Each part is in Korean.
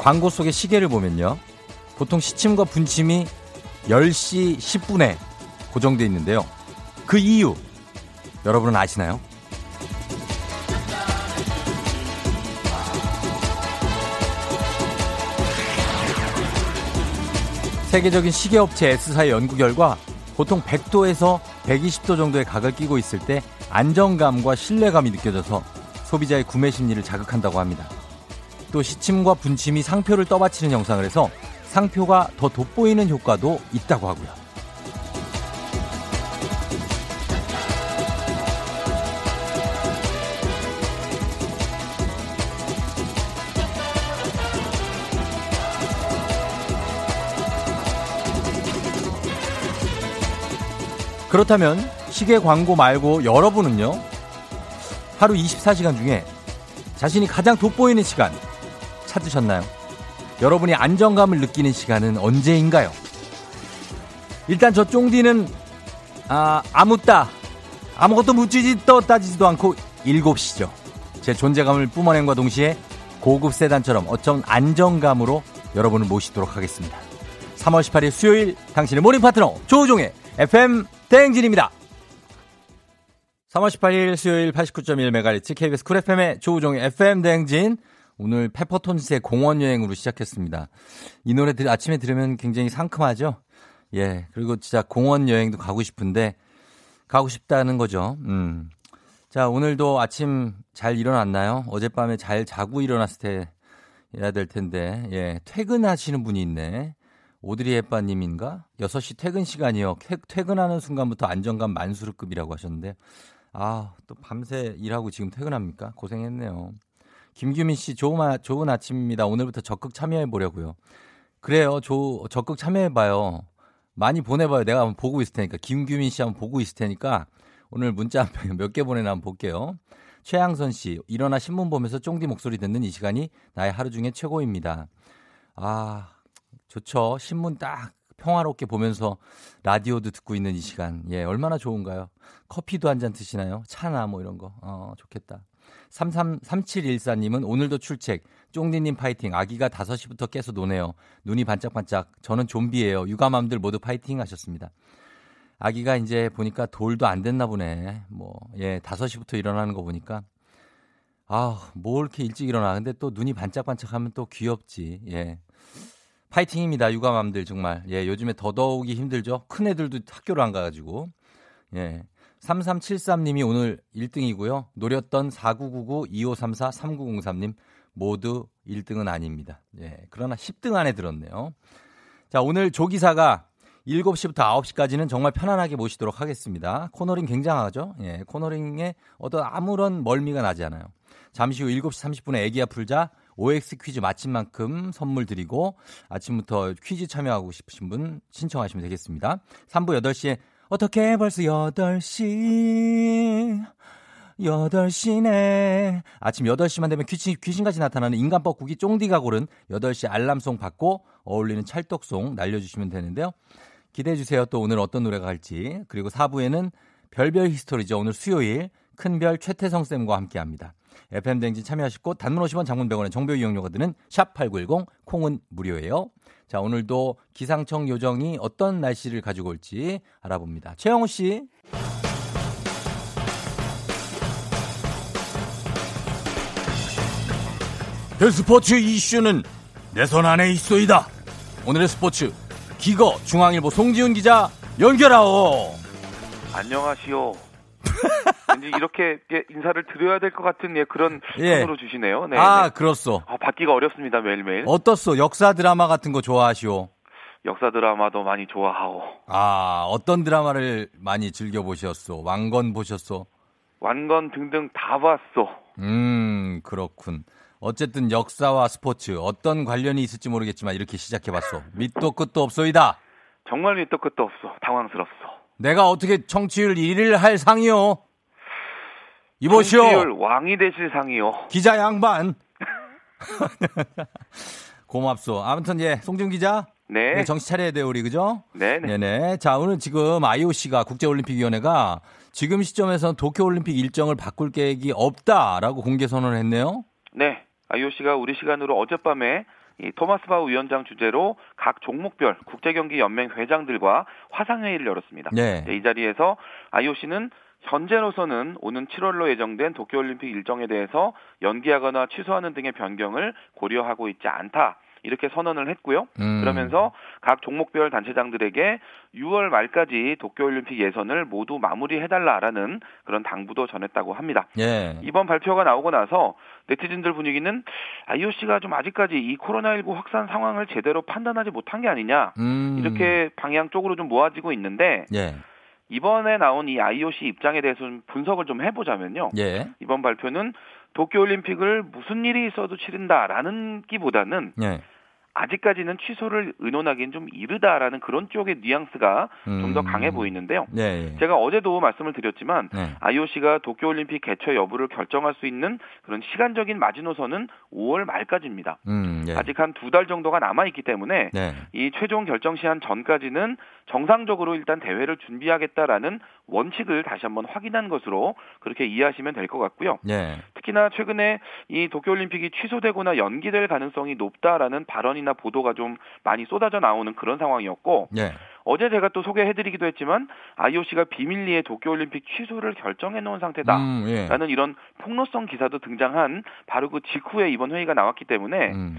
광고 속의 시계를 보면요. 보통 시침과 분침이 10시 10분에 고정되어 있는데요. 그 이유 여러분은 아시나요? 세계적인 시계업체 S사의 연구 결과 보통 100도에서 120도 정도의 각을 끼고 있을 때 안정감과 신뢰감이 느껴져서 소비자의 구매 심리를 자극한다고 합니다. 또 시침과 분침이 상표를 떠받치는 영상을 해서 상표가 더 돋보이는 효과도 있다고 하고요. 그렇다면 시계 광고 말고 여러분은요? 하루 24시간 중에 자신이 가장 돋보이는 시간 찾으셨나요? 여러분이 안정감을 느끼는 시간은 언제인가요? 일단 저 쫑디는 아, 아무따 아무것도 묻지도 따지지도 않고 7시죠. 제 존재감을 뿜어낸과 동시에 고급 세단처럼 어쩜 안정감으로 여러분을 모시도록 하겠습니다. 3월 18일 수요일 당신의 morning 파트너 조우종의 FM 대행진입니다. 3월 18일 수요일 89.1MHz KBS 쿨 FM의 조우종의 FM 대행진 오늘 페퍼톤스의 공원 여행으로 시작했습니다. 이 노래 들, 아침에 들으면 굉장히 상큼하죠? 예. 그리고 진짜 공원 여행도 가고 싶은데 가고 싶다는 거죠. 음. 자, 오늘도 아침 잘 일어났나요? 어젯밤에 잘 자고 일어났을 때 해야 될 텐데. 예. 퇴근하시는 분이 있네. 오드리 햇바님인가? 6시 퇴근 시간이요. 퇴근하는 순간부터 안정감 만수르급이라고 하셨는데. 아, 또 밤새 일하고 지금 퇴근합니까? 고생했네요. 김규민 씨, 좋은, 좋은 아침입니다. 오늘부터 적극 참여해 보려고요. 그래요. 조, 적극 참여해 봐요. 많이 보내봐요. 내가 한번 보고 있을 테니까. 김규민 씨 한번 보고 있을 테니까. 오늘 문자 몇 개 보내나 한번 볼게요. 최양선 씨, 일어나 신문 보면서 쫑디 목소리 듣는 이 시간이 나의 하루 중에 최고입니다. 아, 좋죠. 신문 딱 평화롭게 보면서 라디오도 듣고 있는 이 시간. 예, 얼마나 좋은가요? 커피도 한 잔 드시나요? 차나 뭐 이런 거. 어, 좋겠다. 33, 3714님은 오늘도 출첵. 쫑디님 파이팅. 아기가 5시부터 깨서 노네요. 눈이 반짝반짝. 저는 좀비예요. 육아맘들 모두 파이팅 하셨습니다. 아기가 이제 보니까 돌도 안 됐나 보네. 뭐, 예, 5시부터 일어나는 거 보니까. 아, 뭐 이렇게 일찍 일어나. 근데 또 눈이 반짝반짝 하면 또 귀엽지. 예. 파이팅입니다. 육아맘들 정말. 예, 요즘에 더더욱이 힘들죠. 큰 애들도 학교를 안 가가지고. 예. 3373님이 오늘 1등이고요. 노렸던 4999, 2534, 3903님 모두 1등은 아닙니다. 예. 그러나 10등 안에 들었네요. 자, 오늘 조기사가 7시부터 9시까지는 정말 편안하게 모시도록 하겠습니다. 코너링 굉장하죠? 예. 코너링에 어떤 아무런 멀미가 나지 않아요. 잠시 후 7시 30분에 애기야 풀자 OX 퀴즈 마친 만큼 선물 드리고 아침부터 퀴즈 참여하고 싶으신 분 신청하시면 되겠습니다. 3부 8시에 어떻게 벌써 8시 8시네. 아침 8시만 되면 귀신, 귀신같이 나타나는 인간 뻐꾸기 쫑디가 고른 8시 알람송 받고 어울리는 찰떡송 날려주시면 되는데요. 기대해주세요. 또 오늘 어떤 노래가 갈지. 그리고 4부에는 별별 히스토리죠. 오늘 수요일 큰별 최태성 쌤과 함께 합니다. FM댕진 참여하시고 단문 50원 장문 100원의 정보 이용료가 드는 샵 8910 콩은 무료예요. 자, 오늘도 기상청 요정이 어떤 날씨를 가지고 올지 알아봅니다. 최영우 씨. 스포츠 이슈는 내 손 안에 있소이다. 오늘의 스포츠 기거 중앙일보 송지훈 기자 연결하오. 안녕하시오. 왠지 이렇게 인사를 드려야 될 것 같은 예, 그런 예. 톤으로 주시네요. 네, 아, 네. 그렇소. 아, 받기가 어렵습니다, 매일매일. 어떻소? 역사 드라마 같은 거 좋아하시오? 역사 드라마도 많이 좋아하오. 아, 어떤 드라마를 많이 즐겨보셨소? 왕건 보셨소? 왕건 등등 다 봤소. 음, 그렇군. 어쨌든 역사와 스포츠 어떤 관련이 있을지 모르겠지만 이렇게 시작해봤소. 밑도 끝도 없소이다. 정말 밑도 끝도 없소. 당황스럽소. 내가 어떻게 청취율 1위를 할 상이요? 이보시오. 왕이 되실 상이요. 기자 양반. 고맙소. 아무튼 예, 송준 기자. 네. 네. 정신 차려야 돼요, 우리 그죠? 네. 네 네. 자, 오늘 지금 IOC가 국제올림픽위원회가 지금 시점에서는 도쿄올림픽 일정을 바꿀 계획이 없다라고 공개 선언을 했네요. 네. IOC가 우리 시간으로 어젯밤에 이 토마스 바우 위원장 주재로 각 종목별 국제경기연맹 회장들과 화상회의를 열었습니다. 네. 이 자리에서 IOC는 현재로서는 오는 7월로 예정된 도쿄올림픽 일정에 대해서 연기하거나 취소하는 등의 변경을 고려하고 있지 않다. 이렇게 선언을 했고요. 음. 그러면서 각 종목별 단체장들에게 6월 말까지 도쿄올림픽 예선을 모두 마무리해달라라는 그런 당부도 전했다고 합니다. 예. 이번 발표가 나오고 나서 네티즌들 분위기는 IOC가 좀 아직까지 이 코로나19 확산 상황을 제대로 판단하지 못한 게 아니냐 음. 이렇게 방향 쪽으로 좀 모아지고 있는데 예. 이번에 나온 이 IOC 입장에 대해서 좀 분석을 좀 해보자면요. 예. 이번 발표는 도쿄올림픽을 무슨 일이 있어도 치른다라는 기보다는 예. 아직까지는 취소를 의논하기엔 좀 이르다라는 그런 쪽의 뉘앙스가 음. 좀더 강해 보이는데요. 네, 네. 제가 어제도 말씀을 드렸지만 네. IOC가 도쿄올림픽 개최 여부를 결정할 수 있는 그런 시간적인 마지노선은 5월 말까지입니다. 음, 네. 아직 한 두 달 정도가 남아 있기 때문에 네. 이 최종 결정 시한 전까지는 정상적으로 일단 대회를 준비하겠다라는 원칙을 다시 한번 확인한 것으로 그렇게 이해하시면 될 것 같고요. 네. 특히나 최근에 이 도쿄올림픽이 취소되거나 연기될 가능성이 높다라는 발언이나 보도가 좀 많이 쏟아져 나오는 그런 상황이었고 네. 어제 제가 또 소개해드리기도 했지만 IOC가 비밀리에 도쿄올림픽 취소를 결정해 놓은 상태다라는 음, 예. 이런 폭로성 기사도 등장한 바로 그 직후에 이번 회의가 나왔기 때문에 음.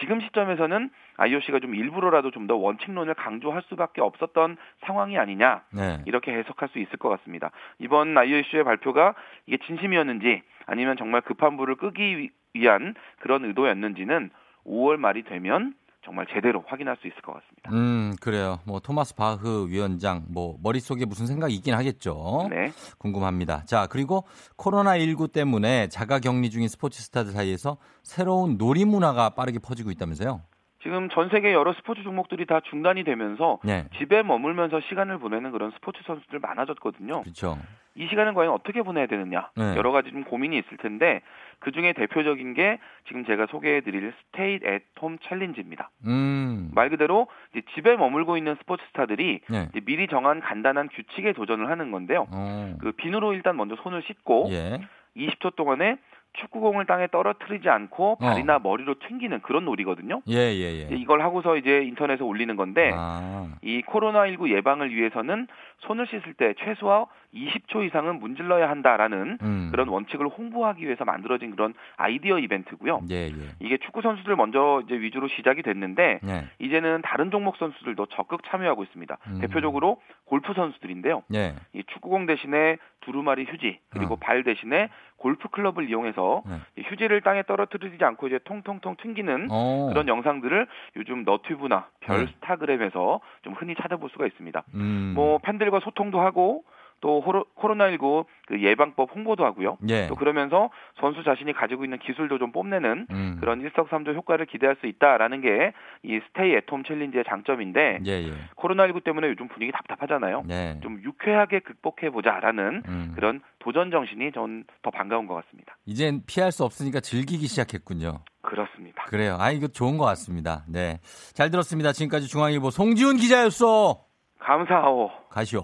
지금 시점에서는 IOC가 좀 일부러라도 좀 더 원칙론을 강조할 수밖에 없었던 상황이 아니냐 네. 이렇게 해석할 수 있을 것 같습니다. 이번 IOC의 발표가 이게 진심이었는지 아니면 정말 급한 불을 끄기 위한 그런 의도였는지는 5월 말이 되면 정말 제대로 확인할 수 있을 것 같습니다. 음, 그래요. 뭐 토마스 바흐 위원장 뭐 머릿속에 무슨 생각이 있긴 하겠죠. 네. 궁금합니다. 자, 그리고 코로나 19 때문에 자가 격리 중인 스포츠 스타들 사이에서 새로운 놀이 문화가 빠르게 퍼지고 있다면서요? 지금 전 세계 여러 스포츠 종목들이 다 중단이 되면서 네. 집에 머물면서 시간을 보내는 그런 스포츠 선수들 많아졌거든요. 그렇죠. 이 시간을 과연 어떻게 보내야 되느냐 네. 여러 가지 좀 고민이 있을 텐데 그 중에 대표적인 게 지금 제가 소개해드릴 스테이 앳홈 챌린지입니다. 음. 말 그대로 집에 머물고 있는 스포츠 스타들이 네. 미리 정한 간단한 규칙에 도전을 하는 건데요. 오. 어. 그 비누로 일단 먼저 손을 씻고 예. 20초 동안에 축구공을 땅에 떨어뜨리지 않고 어. 발이나 어. 머리로 튕기는 그런 놀이거든요. 예, 예, 예. 이걸 하고서 이제 인터넷에 올리는 건데 아. 이 코로나19 예방을 위해서는 손을 씻을 때 최소한 20초 이상은 문질러야 한다라는 음. 그런 원칙을 홍보하기 위해서 만들어진 그런 아이디어 이벤트고요. 예, 예. 이게 축구 선수들 먼저 이제 위주로 시작이 됐는데 예. 이제는 다른 종목 선수들도 적극 참여하고 있습니다. 음. 대표적으로 골프 선수들인데요. 예. 이 축구공 대신에 두루마리 휴지 그리고 어. 발 대신에 골프 클럽을 이용해서 네. 휴지를 땅에 떨어뜨리지 않고 이제 통통통 튕기는 오. 어. 그런 영상들을 요즘 너튜브나 별스타그램에서 네. 좀 흔히 찾아볼 수가 있습니다. 음. 뭐 팬들과 소통도 하고 또 코로나19 그 예방법 홍보도 하고요. 예. 또 그러면서 선수 자신이 가지고 있는 기술도 좀 뽐내는 음. 그런 일석삼조 효과를 기대할 수 있다라는 게 이 스테이 애톰 챌린지의 장점인데 예예. 예. 코로나19 때문에 요즘 분위기 답답하잖아요. 예. 좀 유쾌하게 극복해 보자라는 음. 그런 도전 정신이 전 더 반가운 것 같습니다. 이젠 피할 수 없으니까 즐기기 시작했군요. 그렇습니다. 그래요. 아 이거 좋은 것 같습니다. 네, 잘 들었습니다. 지금까지 중앙일보 송지훈 기자였어. 감사하오. 가시오.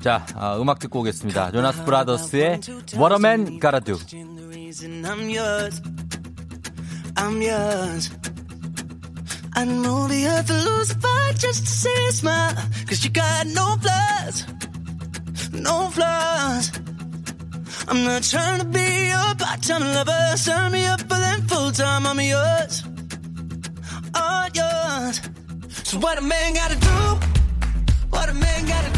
자, 아, 음악 듣고 오겠습니다. 조나스 브라더스의 What a Man Gotta Do. I'm yours. I know the earth will lose a fight just to see a smile. Cause you got no flaws, no flaws. I'm not trying to be your part-time lover. Sign me up for them full-time. I'm yours, all yours. So what a man gotta do? What a man gotta do?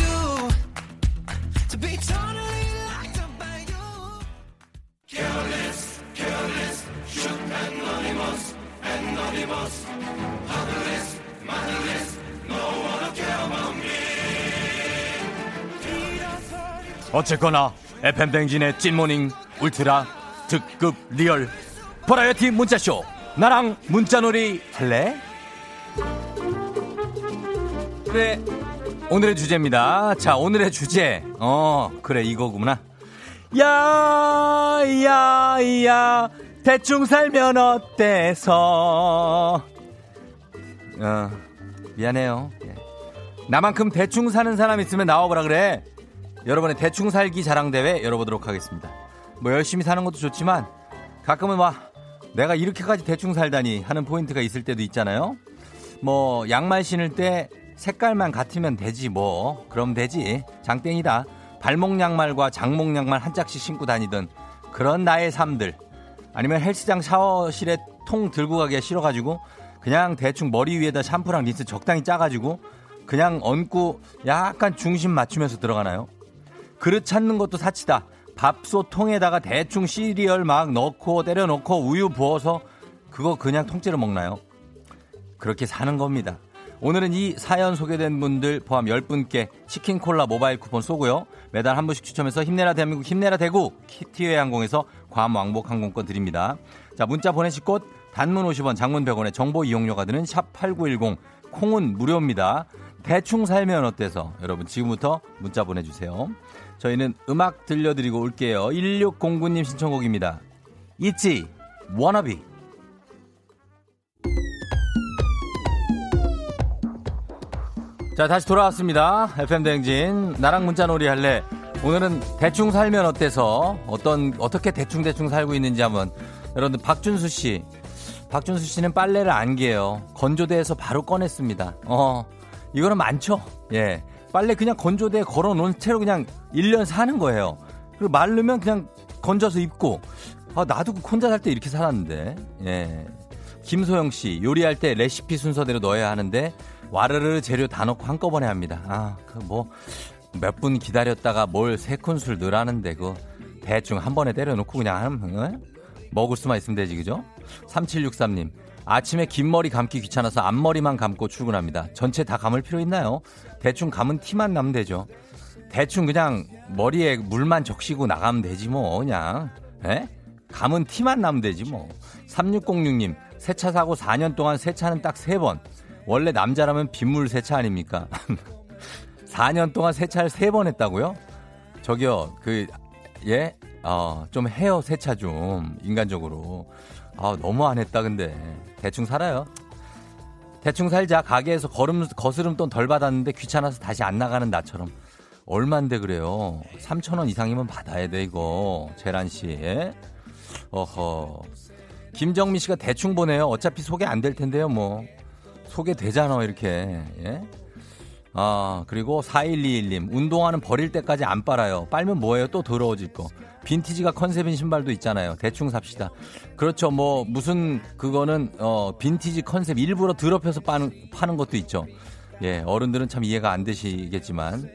어쨌거나 FM 댕진의 찐모닝 울트라 특급 real 버라이어티 문자쇼 나랑 문자놀이 할래? 네 오늘의 주제입니다. 자, 오늘의 주제. 어, 그래, 이거구나. 야, 야, 야, 대충 살면 어때서. 어, 미안해요. 예. 나만큼 대충 사는 사람 있으면 나와보라 그래. 여러분의 대충 살기 자랑대회 열어보도록 하겠습니다. 뭐 열심히 사는 것도 좋지만 가끔은 와 내가 이렇게까지 대충 살다니 하는 포인트가 있을 때도 있잖아요. 뭐 양말 신을 때 색깔만 같으면 되지 뭐 그럼 되지 장땡이다. 발목 양말과 장목 양말 한 짝씩 신고 다니던 그런 나의 삶들 아니면 헬스장 샤워실에 통 들고 가기가 싫어가지고 그냥 대충 머리 위에다 샴푸랑 린스 적당히 짜가지고 그냥 얹고 약간 중심 맞추면서 들어가나요? 그릇 찾는 것도 사치다. 밥솥 통에다가 대충 시리얼 막 넣고 때려 넣고 우유 부어서 그거 그냥 통째로 먹나요? 그렇게 사는 겁니다. 오늘은 이 사연 소개된 분들 포함 10분께 치킨 콜라 모바일 쿠폰 쏘고요. 매달 한 분씩 추첨해서 힘내라 대한민국 힘내라 대구 키티웨이 항공에서 괌 왕복 항공권 드립니다. 자 문자 보내실 곳 단문 50원 장문 100원의 정보 이용료가 드는 샵 8910 콩은 무료입니다. 대충 살면 어때서 여러분 지금부터 문자 보내주세요. 저희는 음악 들려드리고 올게요. 1609님 신청곡입니다. 있지 워너비 자 다시 돌아왔습니다. FM 대행진 나랑 문자놀이 할래. 오늘은 대충 살면 어때서 어떤 어떻게 대충 대충 살고 있는지 한번 여러분들 박준수 씨 박준수 씨는 빨래를 안 개요. 건조대에서 바로 꺼냈습니다. 어 이거는 많죠. 예 빨래 그냥 건조대에 걸어 놓은 채로 그냥 1년 사는 거예요. 그리고 마르면 그냥 건져서 입고. 아, 나도 그 혼자 살 때 이렇게 살았는데. 예. 김소영 씨, 요리할 때 레시피 순서대로 넣어야 하는데, 와르르 재료 다 넣고 한꺼번에 합니다. 아, 그 뭐, 몇 분 기다렸다가 뭘 세 큰술 넣으라는데, 그, 대충 한 번에 때려놓고 그냥 하면, 어? 먹을 수만 있으면 되지, 그죠? 3763님, 아침에 긴 머리 감기 귀찮아서 앞머리만 감고 출근합니다. 전체 다 감을 필요 있나요? 대충 감은 티만 나면 되죠. 대충 그냥 머리에 물만 적시고 나가면 되지 뭐 그냥. 에? 감은 티만 나면 되지 뭐. 3606님 세차 사고 4년 동안 세차는 딱 3번. 원래 남자라면 빗물 세차 아닙니까? 4년 동안 세차를 3번 했다고요? 저기요 그 예? 어, 좀 해요 세차 좀 인간적으로. 아 너무 안 했다 근데 대충 살아요. 대충 살자 가게에서 걸음 거스름 돈 덜 받았는데 귀찮아서 다시 안 나가는 나처럼 얼만데 그래요 3천 원 이상이면 받아야 돼 이거 재란 씨 예? 어허 김정미 씨가 대충 보내요 어차피 소개 안 될 텐데요 뭐 소개 되잖아 이렇게 예? 아 그리고 4121님 운동화는 버릴 때까지 안 빨아요 빨면 뭐예요 또 더러워질 거 빈티지가 컨셉인 신발도 있잖아요. 대충 삽시다. 그렇죠. 뭐 무슨 그거는 어 빈티지 컨셉 일부러 더럽혀서 파는 파는 것도 있죠. 예, 어른들은 참 이해가 안 되시겠지만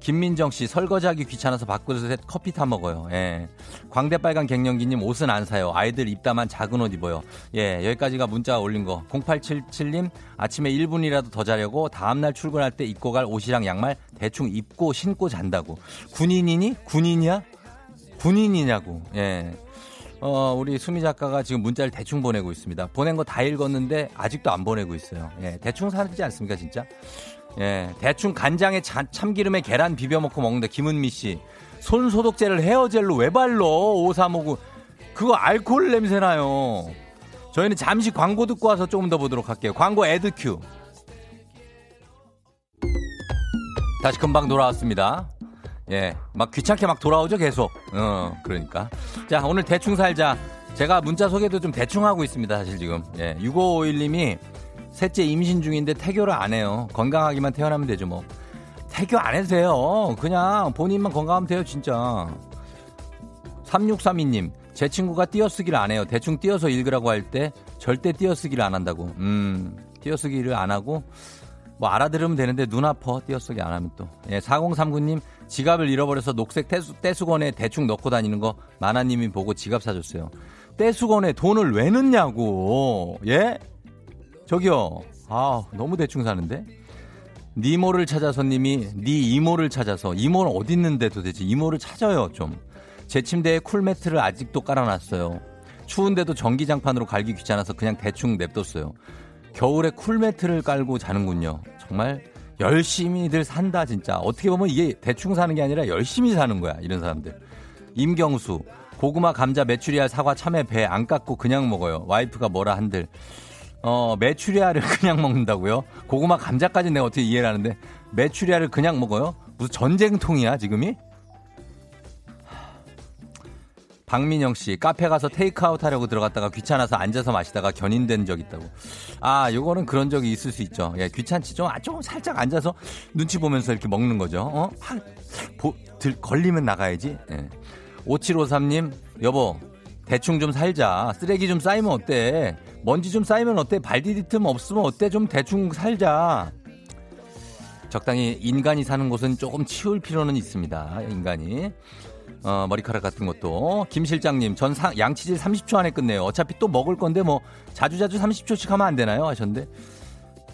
김민정 씨 설거지하기 귀찮아서 밖으로서 커피 타 먹어요. 예. 광대 빨간 갱년기님 옷은 안 사요. 아이들 입다만 작은 옷 입어요. 예, 여기까지가 문자 올린 거. 0877님 아침에 1분이라도 더 자려고 다음날 출근할 때 입고 갈 옷이랑 양말 대충 입고 신고 잔다고. 군인이니? 군인이야? 군인이냐고. 예. 어, 우리 수미 작가가 지금 문자를 대충 보내고 있습니다. 보낸 거 다 읽었는데 아직도 안 보내고 있어요. 예. 대충 살지 않습니까, 진짜? 예. 대충 간장에 자, 참기름에 계란 비벼 먹고 먹는데 김은미 씨. 손 소독제를 헤어젤로 왜 발로? 5359. 그거 알코올 냄새 나요. 저희는 잠시 광고 듣고 와서 조금 더 보도록 할게요. 광고 에드큐. 다시 금방 돌아왔습니다. 예, 막 귀찮게 막 돌아오죠, 계속. 어, 그러니까. 자, 오늘 대충 살자. 제가 문자 소개도 좀 대충 하고 있습니다, 사실 지금. 예, 6551님이 셋째 임신 중인데 태교를 안 해요. 건강하기만 태어나면 되죠, 뭐. 태교 안 해도 돼요. 그냥 본인만 건강하면 돼요, 진짜. 3632님, 제 친구가 띄어쓰기를 안 해요. 대충 띄어서 읽으라고 할 때 절대 띄어쓰기를 안 한다고. 음, 띄어쓰기를 안 하고 뭐 알아들으면 되는데 눈 아파 띄어쓰기 안 하면 또. 예, 4039님 지갑을 잃어버려서 녹색 떼수, 떼수건에 대충 넣고 다니는 거 마나님이 보고 지갑 사줬어요. 떼수건에 돈을 왜 넣냐고. 예? 저기요. 아 너무 대충 사는데. 니모를 찾아서 님이 니 이모를 찾아서 이모는 어디 있는데 도대체 이모를 찾아요 좀. 제 침대에 쿨매트를 아직도 깔아놨어요. 추운데도 전기장판으로 갈기 귀찮아서 그냥 대충 냅뒀어요. 겨울에 쿨매트를 깔고 자는군요. 정말 열심히들 산다 진짜. 어떻게 보면 이게 대충 사는 게 아니라 열심히 사는 거야 이런 사람들. 임경수 고구마 감자 메추리알 사과 참외 배 안 깎고 그냥 먹어요. 와이프가 뭐라 한들. 어 메추리알을 그냥 먹는다고요? 고구마 감자까지 내가 어떻게 이해를 하는데 메추리알을 그냥 먹어요? 무슨 전쟁통이야 지금이? 박민영 씨, 카페 가서 테이크아웃 하려고 들어갔다가 귀찮아서 앉아서 마시다가 견인된 적 있다고. 아, 요거는 그런 적이 있을 수 있죠. 예, 귀찮지. 좀, 아, 좀 살짝 앉아서 눈치 보면서 이렇게 먹는 거죠. 어? 하, 보, 들, 걸리면 나가야지. 예. 5753님, 여보, 대충 좀 살자. 쓰레기 좀 쌓이면 어때? 먼지 좀 쌓이면 어때? 발디디틈 없으면 어때? 좀 대충 살자. 적당히 인간이 사는 곳은 조금 치울 필요는 있습니다. 인간이. 어, 머리카락 같은 것도. 김 실장님, 전 사, 양치질 30초 안에 끝내요. 어차피 또 먹을 건데 뭐 자주자주 30초씩 하면 안 되나요? 하셨는데.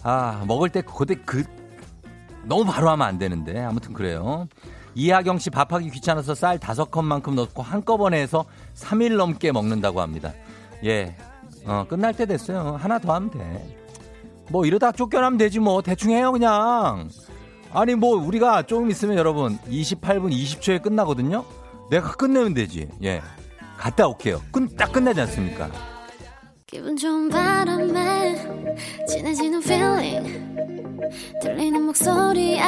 아, 먹을 때 그때 그 너무 바로 하면 안 되는데. 아무튼 그래요. 이하경 씨 밥하기 귀찮아서 쌀 다섯 컵만큼 넣고 한꺼번에 해서 3일 넘게 먹는다고 합니다. 예. 어, 끝날 때 됐어요. 하나 더 하면 돼. 뭐 이러다 쫓겨나면 되지 뭐. 대충 해요, 그냥. 아니 뭐 우리가 조금 있으면 여러분 28분 20초에 끝나거든요. 내가 끝내면 되지. 예. 갔다 올게요. 끝, 딱 끝나지 않습니까? 기분 좋은 바람에 진해지는 feeling 들리는 목소리에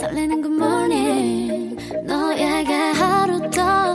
설레는 good morning 너에게 하루 더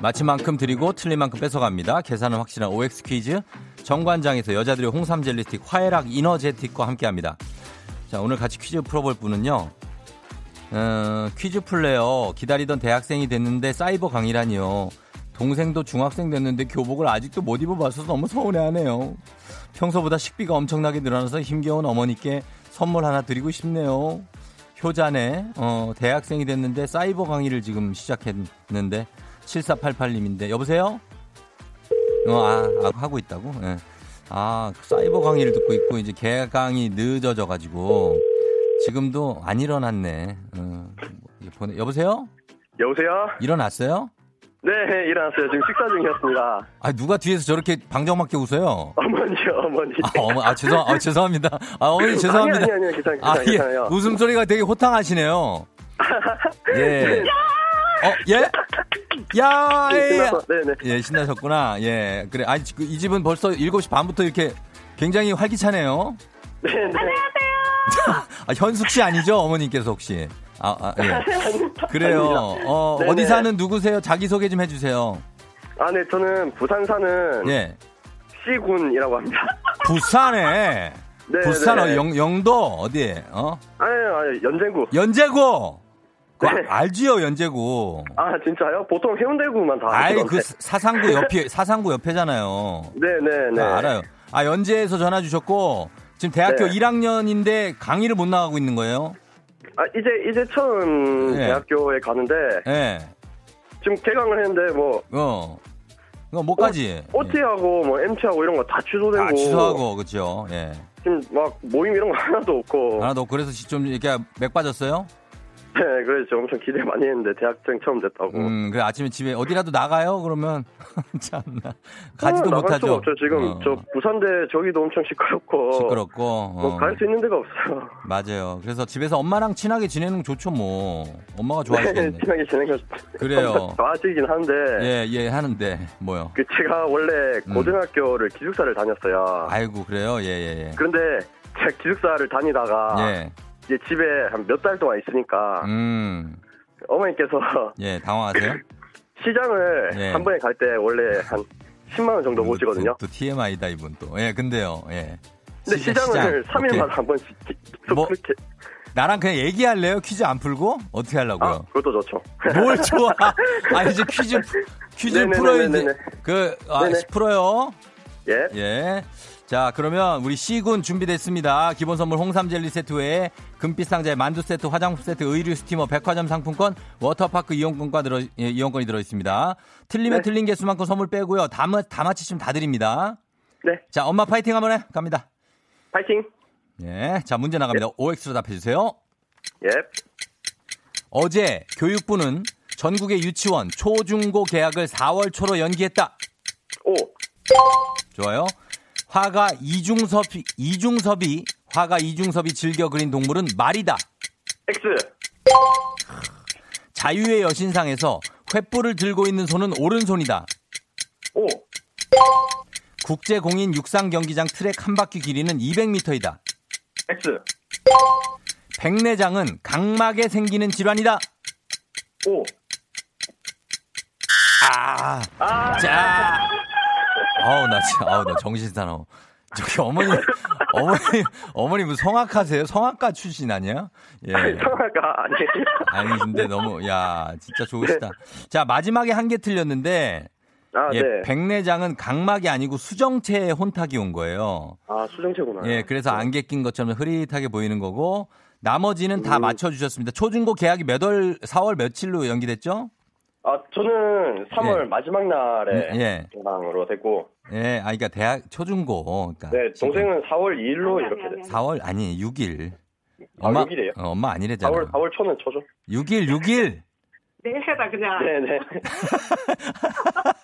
마치 만큼 드리고 틀린 만큼 뺏어갑니다. 계산은 확실한 OX 퀴즈. 정관장에서 여자들의 홍삼 젤리틱 화해락 이너제틱과 함께합니다. 자, 오늘 같이 퀴즈 풀어볼 분은요. 어, 퀴즈 플레이어 기다리던 대학생이 됐는데 사이버 강의라니요. 동생도 중학생 됐는데 교복을 아직도 못 입어봐서 너무 서운해하네요. 평소보다 식비가 엄청나게 늘어나서 힘겨운 어머니께 선물 하나 드리고 싶네요. 효자네, 어, 대학생이 됐는데 사이버 강의를 지금 시작했는데 7488님인데 여보세요? 어, 아, 아 하고 있다고? 예. 네. 아, 사이버 강의를 듣고 있고 이제 개강이 늦어져 가지고 지금도 안 일어났네. 어, 보내, 여보세요? 여보세요? 일어났어요? 네, 일어났어요. 지금 식사 중이었습니다. 아, 누가 뒤에서 저렇게 방정맞게 웃어요? 어머니요, 어머니. 아, 어머, 아, 죄송, 아, 죄송합니다. 아, 어머니 죄송합니다. 아니, 아니, 아니, 괜찮아요. 아, 예. 웃음소리가 되게 호탕하시네요. 예. 어, 예? 야, 예. 네네. 예, 신나셨구나. 예. 그래. 아니, 그, 이 집은 벌써 7시 반부터 이렇게 굉장히 활기차네요. 네, 네. 안녕하세요. 아, 현숙 씨 아니죠? 어머님께서 혹시. 아, 아 예. 그래요. 어, 어디 사는 누구세요? 자기소개 좀 해주세요. 아, 네, 저는 부산 사는. 예. 시군이라고 합니다. 부산에? 네. 부산 네. 어, 영, 영도 어디에? 어? 아니, 아니, 연제구. 연제구! 네. 알지요, 연제구. 아, 진짜요? 보통 해운대구만 다. 아이, 그 사상구 옆에, 사상구 옆에잖아요. 네네네. 네. 아, 알아요. 아, 연제에서 전화 주셨고, 지금 대학교 네. 1학년인데 강의를 못 나가고 있는 거예요? 아, 이제, 이제 처음 네. 대학교에 가는데. 네. 지금 개강을 했는데 뭐. 어. 어, 뭐까지? 어, OT하고 뭐 MT하고 이런 거 다 취소되고. 다 취소하고, 그죠 예. 지금 막 모임 이런 거 하나도 없고. 하나도 없고, 그래서 좀 이렇게 맥 빠졌어요? 네, 그래서 엄청 기대 많이 했는데 대학생 처음 됐다고. 음, 그래 아침에 집에 어디라도 나가요? 그러면 참나 가지도 아, 못하죠. 없죠. 지금 어. 저 부산대 저기도 엄청 시끄럽고. 시끄럽고. 어. 뭐갈 수 있는 데가 없어요. 맞아요. 그래서 집에서 엄마랑 친하게 지내는 거 좋죠, 뭐. 엄마가 좋아하시겠네. 네, 친하게 지내는 거. 그래요. 좋아하시긴 하는데. 예, 예, 하는데 뭐요? 그 제가 원래 음. 고등학교를 음. 기숙사를 다녔어요. 아이고 그래요, 예, 예, 예. 그런데 제가 기숙사를 다니다가. 예. 이제 집에 한 몇 달 동안 있으니까 음. 어머니께서 예 당황하세요? 시장을 예. 한 번에 갈 때 원래 한 10만 원 정도 모시거든요. 또, 또 TMI다 이분 또. 예, 근데요. 예. 근데 시, 장을 시장. 3일마다 한 번씩 뭐, 그렇게 나랑 그냥 얘기할래요? 퀴즈 안 풀고? 어떻게 하려고요? 아, 그것도 좋죠. 뭘 좋아? 아, 이제 퀴즈, 퀴즈 풀어야지. 그, 아, 풀어요? 예. 예. 자, 그러면 우리 C군 준비됐습니다. 기본 선물 홍삼 젤리 세트 외에 금빛 상자에 만두 세트, 화장품 세트, 의류 steamer, 백화점 상품권, 워터파크 이용권과 들어, 예, 이용권이 들어 있습니다. 틀리면 네. 틀린 개수만큼 선물 빼고요. 다, 다 맞히시면 다 드립니다. 네. 자, 엄마 파이팅 한번 해. 갑니다. 파이팅. 예. 자, 문제 나갑니다. 예. OX로 답해 주세요. 예. 어제 교육부는 전국의 유치원 초중고 개학을 4월 초로 연기했다. 오. 좋아요. 화가 이중섭이, 이중섭이, 화가 이중섭이 즐겨 그린 동물은 말이다. X. 자유의 여신상에서 횃불을 들고 있는 손은 오른손이다. 오. 국제공인 육상 경기장 트랙 한 바퀴 길이는 200m이다. X. 백내장은 각막에 생기는 질환이다. 오. 아. 아. 자. 어우, 나 진짜, 어우, 나 정신 사나워. 저기 어머니, 어머니, 어머니 뭐 성악하세요? 성악가 출신 아니야? 예. 성악가 아니에요. 아니, 근데 너무, 야, 진짜 좋으시다. 네. 자, 마지막에 한 개 틀렸는데, 아, 예, 네. 백내장은 각막이 아니고 수정체에 혼탁이 온 거예요. 아, 수정체구나. 예, 그래서 네. 안개 낀 것처럼 흐릿하게 보이는 거고, 나머지는 다 음. 맞춰주셨습니다. 초중고 계약이 몇 월, 4월 며칠로 연기됐죠? 아, 저는 3월 예. 마지막 날에 예. 으로 됐고. 예, 아, 그러니까 대학 초중고. 그러니까 네, 동생은 4월 2일로 이렇게 됐어요. 4월 아니 6일. 아, 엄마, 6일이에요? 어, 엄마 아니래잖아. 4월 4월 초는 초죠. 6일 6일. 네, 해다 그냥. 네네.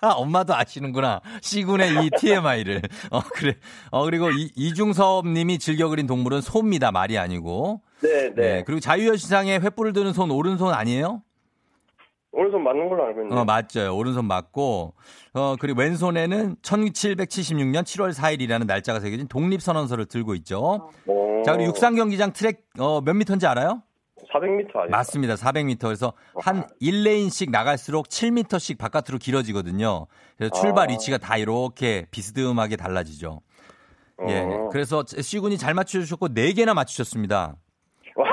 엄마도 아시는구나. 시군의 이 TMI를. 어 그래. 어 그리고 이, 이중섭님이 즐겨 그린 동물은 소입니다. 말이 아니고. 네, 네. 네. 그리고 자유여신상에 횃불을 드는 손 오른손 아니에요? 오른손 맞는 걸로 알고 있는데. 어, 맞죠. 오른손 맞고, 어, 그리고 왼손에는 1776년 7월 4일이라는 날짜가 새겨진 독립선언서를 들고 있죠. 오. 자, 그리고 육상경기장 트랙, 어, 몇 미터인지 알아요? 400m 아니에요? 맞습니다. 400m. 그래서 한 1레인씩 나갈수록 7m씩 바깥으로 길어지거든요. 그래서 출발 아. 위치가 다 이렇게 비스듬하게 달라지죠. 예. 어. 그래서 C군이 잘 맞춰주셨고, 4개나 맞추셨습니다. 와.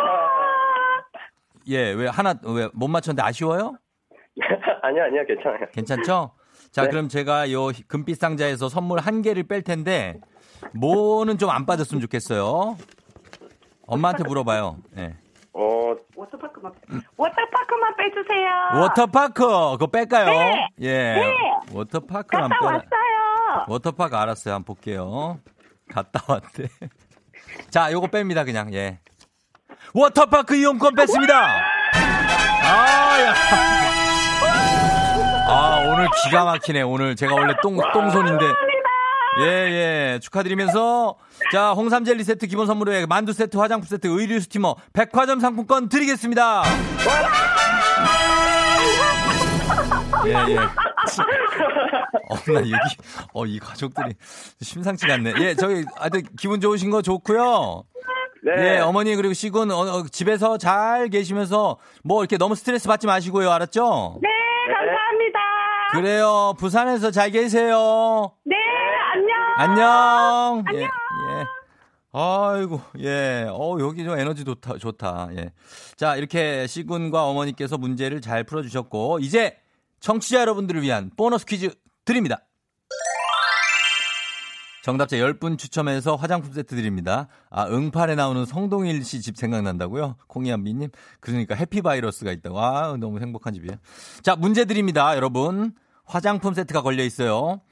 예, 왜 하나, 왜 못 맞췄는데 아쉬워요? 아니야, 아니야, 괜찮아요. 괜찮죠? 자, 네. 그럼 제가 요 금빛 상자에서 선물 한 개를 뺄 텐데, 뭐는 좀 안 빠졌으면 좋겠어요. 엄마한테 물어봐요. 네. 어, 워터파크만, 워터파크만 빼주세요. 워터파크, 그거 뺄까요? 네. 예. 네. 워터파크만 갔다 왔어요. 워터파크 알았어요. 한번 볼게요. 갔다 왔대. 자, 요거 뺍니다, 그냥, 예. 워터파크 이용권 뺐습니다! 아, 야. 아, 오늘 기가 막히네. 오늘 제가 원래 똥, 똥손인데. 예, 예. 축하드리면서, 자, 홍삼 젤리 세트 기본 선물에 만두 세트, 화장품 세트, 의류 steamer, 백화점 상품권 드리겠습니다. 예, 예. 어, 나 여기, 어, 이 가족들이 심상치가 않네. 예, 저기, 아들 기분 좋으신 거 좋고요. 네. 예, 어머니 그리고 시군 어, 어, 집에서 잘 계시면서 뭐 이렇게 너무 스트레스 받지 마시고요. 알았죠? 네, 감사합니다. 그래요. 부산에서 잘 계세요. 네, 안녕. 안녕. 안녕. 예, 예. 아이고, 예. 어, 여기 좀 에너지 좋다, 좋다. 예. 자, 이렇게 시군과 어머니께서 문제를 잘 풀어주셨고, 이제 청취자 여러분들을 위한 보너스 퀴즈 드립니다. 정답자 10분 추첨해서 화장품 세트 드립니다. 아, 응팔에 나오는 성동일 씨 집 생각난다고요? 콩이한비님. 그러니까 해피바이러스가 있다고. 아, 너무 행복한 집이에요. 자, 문제 드립니다, 여러분. 화장품 세트가 걸려 있어요.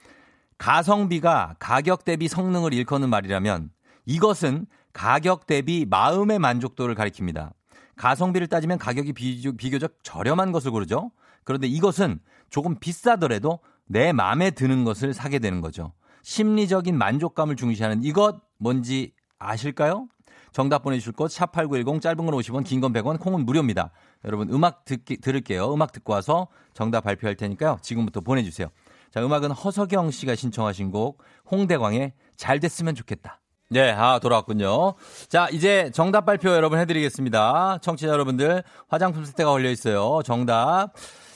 가성비가 가격 대비 성능을 일컫는 말이라면 이것은 가격 대비 마음의 만족도를 가리킵니다. 가성비를 따지면 가격이 비교적 저렴한 것을 고르죠. 그런데 이것은 조금 비싸더라도 내 마음에 드는 것을 사게 되는 거죠. 심리적인 만족감을 중시하는 이것 뭔지 아실까요? 정답 보내주실 곳, 샵8910, 짧은 건 50원, 긴 건 100원, 콩은 무료입니다. 여러분, 음악 듣기, 들을게요. 음악 듣고 와서 정답 발표할 테니까요. 지금부터 보내주세요. 자, 음악은 허석영 씨가 신청하신 곡, 홍대광의 잘 됐으면 좋겠다. 네, 아, 돌아왔군요. 자, 이제 정답 발표 여러분 해드리겠습니다. 청취자 여러분들, 화장품 세트가 걸려 있어요. 정답.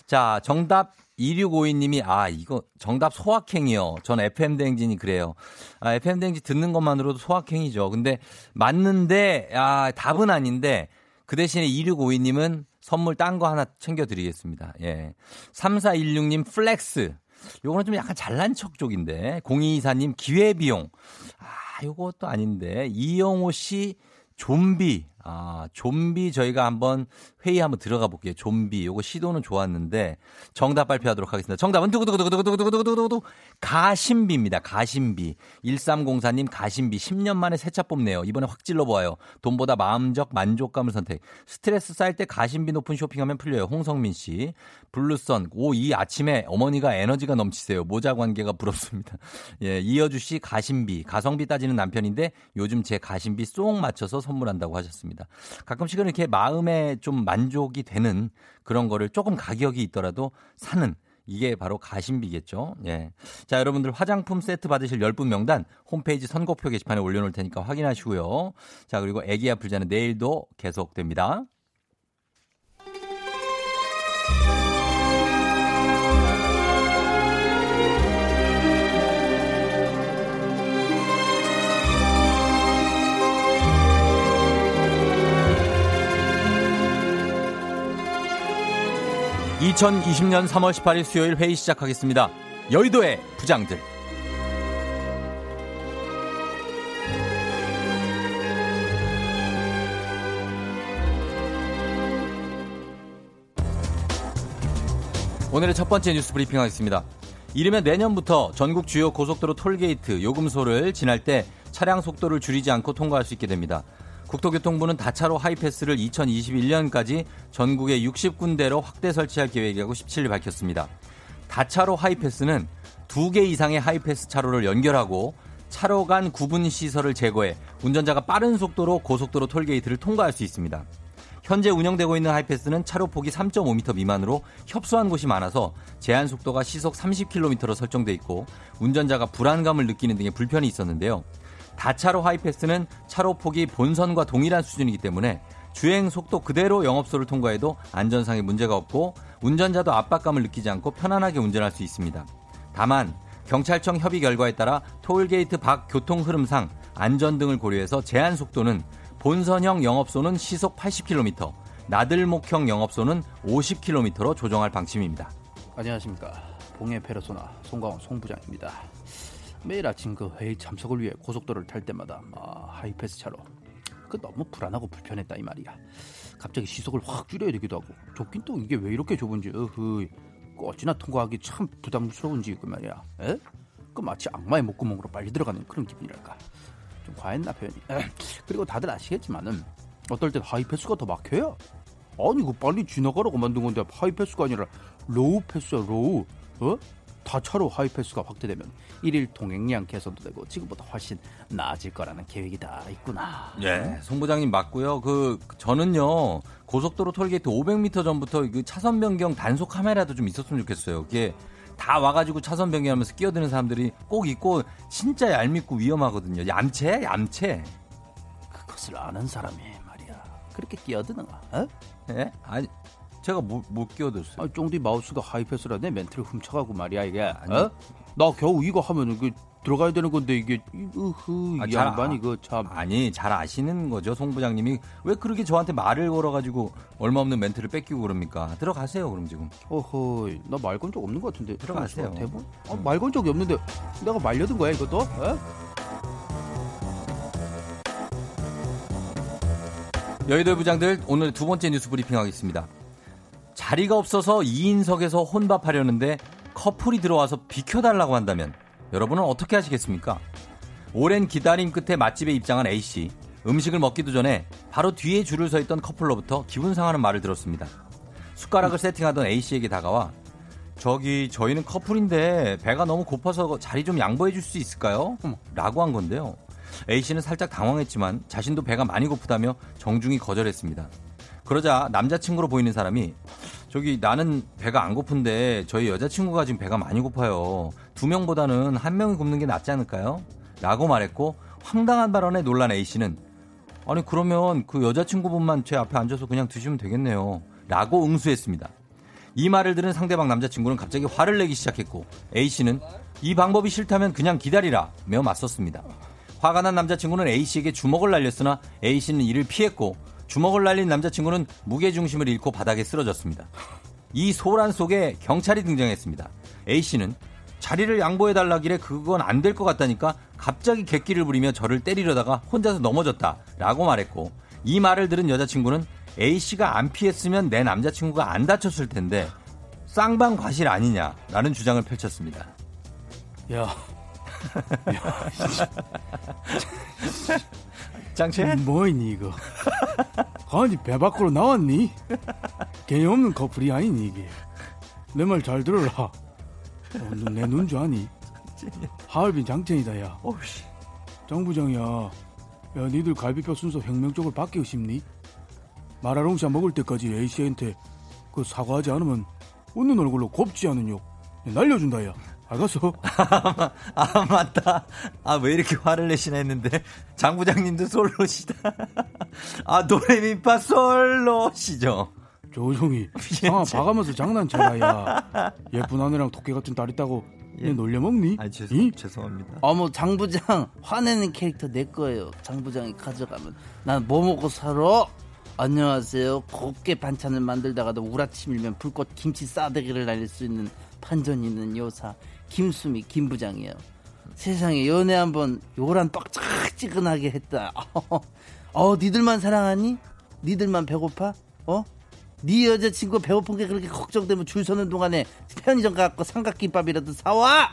자, 정답 2652님이, 아, 이거 정답 소확행이요. 전 FM대행진이 그래요. 아, FM대행진 듣는 것만으로도 소확행이죠. 근데 맞는데, 아, 답은 아닌데, 그 대신에 2652님은 선물 딴 거 하나 챙겨드리겠습니다. 예. 3416님 flex. 요거는 좀 약간 잘난 척 쪽인데. 0224님 기회비용. 아, 요것도 아닌데. 이영호 씨 좀비. 아, 좀비 저희가 한번 회의 한번 들어가 볼게요. 좀비. 요거 시도는 좋았는데 정답 발표하도록 하겠습니다. 정답은 두구두구두구두구두구두구두구 가심비입니다. 가심비. 1304님 가심비 10년 만에 새 차 뽑네요. 이번에 확 찔러 보아요. 돈보다 마음적 만족감을 선택. 스트레스 쌓일 때 가심비 높은 쇼핑하면 풀려요. 홍성민 씨. 블루선. 오, 이 아침에 어머니가 에너지가 넘치세요. 모자 관계가 부럽습니다. 예, 이어주 씨 가심비. 가성비 따지는 남편인데 요즘 제 가심비 쏙 맞춰서 선물한다고 하셨습니다. 있습니다. 가끔씩은 이렇게 마음에 좀 만족이 되는 그런 거를 조금 가격이 있더라도 사는 이게 바로 가심비겠죠. 예. 자, 여러분들 화장품 세트 받으실 10분 명단 홈페이지 선곡표 게시판에 올려놓을 테니까 확인하시고요. 자, 그리고 애기야 불자는 내일도 계속됩니다. 2020년 3월 18일 수요일 회의 시작하겠습니다. 여의도의 부장들. 오늘의 첫 번째 뉴스 브리핑 하겠습니다. 이르면 내년부터 전국 주요 고속도로 톨게이트 요금소를 지날 때 차량 속도를 줄이지 않고 통과할 수 있게 됩니다. 국토교통부는 다차로 하이패스를 2021년까지 전국에 60군데로 확대 설치할 계획이라고 17일 밝혔습니다. 다차로 하이패스는 두개 이상의 하이패스 차로를 연결하고 차로 간 구분 시설을 제거해 운전자가 빠른 속도로 고속도로 톨게이트를 통과할 수 있습니다. 현재 운영되고 있는 하이패스는 차로 폭이 3.5m 미만으로 협소한 곳이 많아서 제한 속도가 시속 30km로 설정돼 있고 운전자가 불안감을 느끼는 등의 불편이 있었는데요. 다차로 하이패스는 차로 폭이 본선과 동일한 수준이기 때문에 주행 속도 그대로 영업소를 통과해도 안전상의 문제가 없고 운전자도 압박감을 느끼지 않고 편안하게 운전할 수 있습니다. 다만 경찰청 협의 결과에 따라 토일게이트 밖 교통 흐름상 안전 등을 고려해서 제한 속도는 본선형 영업소는 시속 80km, 나들목형 영업소는 50km로 조정할 방침입니다. 안녕하십니까. 봉해 페르소나 송광호 송부장입니다. 매일 아침 그 회의 참석을 위해 고속도로를 탈 때마다 아, 하이패스 차로 그 너무 불안하고 불편했다 이 말이야. 갑자기 시속을 확 줄여야 되기도 하고 좁긴 또 이게 왜 이렇게 좁은지 어흐 어찌나 통과하기 참 부담스러운지 그 말이야. 에? 그 마치 악마의 목구멍으로 빨리 들어가는 그런 기분이랄까. 좀 과했나 표현이. 그리고 다들 아시겠지만은 어떨 땐 하이패스가 더 막혀요. 아니 그 빨리 지나가라고 만든 건데 하이패스가 아니라 low pass야 low. 어? 다 차로 하이패스가 확대되면 일일 통행량 개선도 되고 지금보다 훨씬 나아질 거라는 계획이 다 있구나. 예, 송 부장님 맞고요. 그 저는요 고속도로 톨게이트 500m 전부터 그 차선 변경 단속 카메라도 좀 있었으면 좋겠어요. 그게 다 와가지고 차선 변경하면서 끼어드는 사람들이 꼭 있고 진짜 얄밉고 위험하거든요. 얌체, 얌체. 그것을 아는 사람이 말이야. 그렇게 끼어드는가? 어? 예? 아니 제가 못, 못 끼어들었어요. 아, 쫑디 마우스가 하이패스라 내 멘트를 훔쳐가고 말이야 이게. 어? 나 겨우 이거 하면 그 들어가야 되는 건데 이게 으흐 아, 이 양반 이거 아, 참. 아니 잘 아시는 거죠 송 부장님이? 왜 그렇게 저한테 말을 걸어가지고 얼마 없는 멘트를 뺏기고 그럽니까? 들어가세요 그럼 지금. 어허 나 말 건 적 없는 것 같은데. 들어가세요. 대본? 아, 말건 적이 없는데 내가 말려든 거야 이것도? 어? 여의도 부장들 오늘 두 번째 뉴스 브리핑 하겠습니다 자리가 없어서 2인석에서 혼밥하려는데 커플이 들어와서 비켜달라고 한다면 여러분은 어떻게 하시겠습니까? 오랜 기다림 끝에 맛집에 입장한 A씨. 음식을 먹기도 전에 바로 뒤에 줄을 서 있던 커플로부터 기분 상하는 말을 들었습니다. 숟가락을 세팅하던 A씨에게 다가와 저기 저희는 커플인데 배가 너무 고파서 자리 좀 양보해 줄 수 있을까요? 라고 한 건데요. A씨는 살짝 당황했지만 자신도 배가 많이 고프다며 정중히 거절했습니다. 그러자 남자친구로 보이는 사람이 저기 나는 배가 안 고픈데 저희 여자친구가 지금 배가 많이 고파요. 두 명보다는 한 명이 굶는 게 낫지 않을까요? 라고 말했고 황당한 발언에 놀란 A씨는 아니 그러면 그 여자친구분만 제 앞에 앉아서 그냥 드시면 되겠네요. 라고 응수했습니다. 이 말을 들은 상대방 남자친구는 갑자기 화를 내기 시작했고 A씨는 이 방법이 싫다면 그냥 기다리라 며 맞섰습니다. 화가 난 남자친구는 A씨에게 주먹을 날렸으나 A씨는 이를 피했고 주먹을 날린 남자친구는 무게중심을 잃고 바닥에 쓰러졌습니다. 이 소란 속에 경찰이 등장했습니다. A씨는 자리를 양보해달라길래 그건 안 될 것 같다니까 갑자기 객기를 부리며 저를 때리려다가 혼자서 넘어졌다 라고 말했고 이 말을 들은 여자친구는 A씨가 안 피했으면 내 남자친구가 안 다쳤을 텐데 쌍방 과실 아니냐라는 주장을 펼쳤습니다. 야. 야. 짱채? 뭐이니 이거? 아니 배 밖으로 나왔니? 개념 없는 커플이 아니니 이게. 내 말 잘 들어라. 어, 내 눈 줄 아니? 하얼빈 장첸이다 야. 어우씨. 장 부장이야. 야 니들 갈비뼈 순서 혁명적으로 바뀌고 싶니? 마라롱샤 먹을 때까지 A씨한테 그 사과하지 않으면 웃는 얼굴로 곱지 않은 욕 날려준다 야. 알겠어? 아, 맞다. 아, 왜 이렇게 화를 내시나 했는데, 장 부장님도 솔로시다. 아, 도레미파 솔로시죠? 조종이, 상아 봐가면서 장난쳐라, 야. 예쁜 아내랑 토끼 같은 딸 있다고, 예. 놀려먹니? 아, 죄송, 이? 죄송합니다. 어머, 장 부장, 화내는 캐릭터 내 거예요. 장 부장이 가져가면. 난 뭐 먹고 살아? 안녕하세요. 곱게 반찬을 만들다가도 우라치밀면 불꽃 김치 싸대기를 날릴 수 있는 판전 있는 요사. 김수미 김 부장이에요. 세상에 연애 한번 요란 빡짝지근하게 했다. 어, 니들만 사랑하니? 니들만 배고파? 어? 네 여자친구 배고픈 게 그렇게 걱정되면 줄 서는 동안에 편의점 가고 삼각김밥이라도 사와!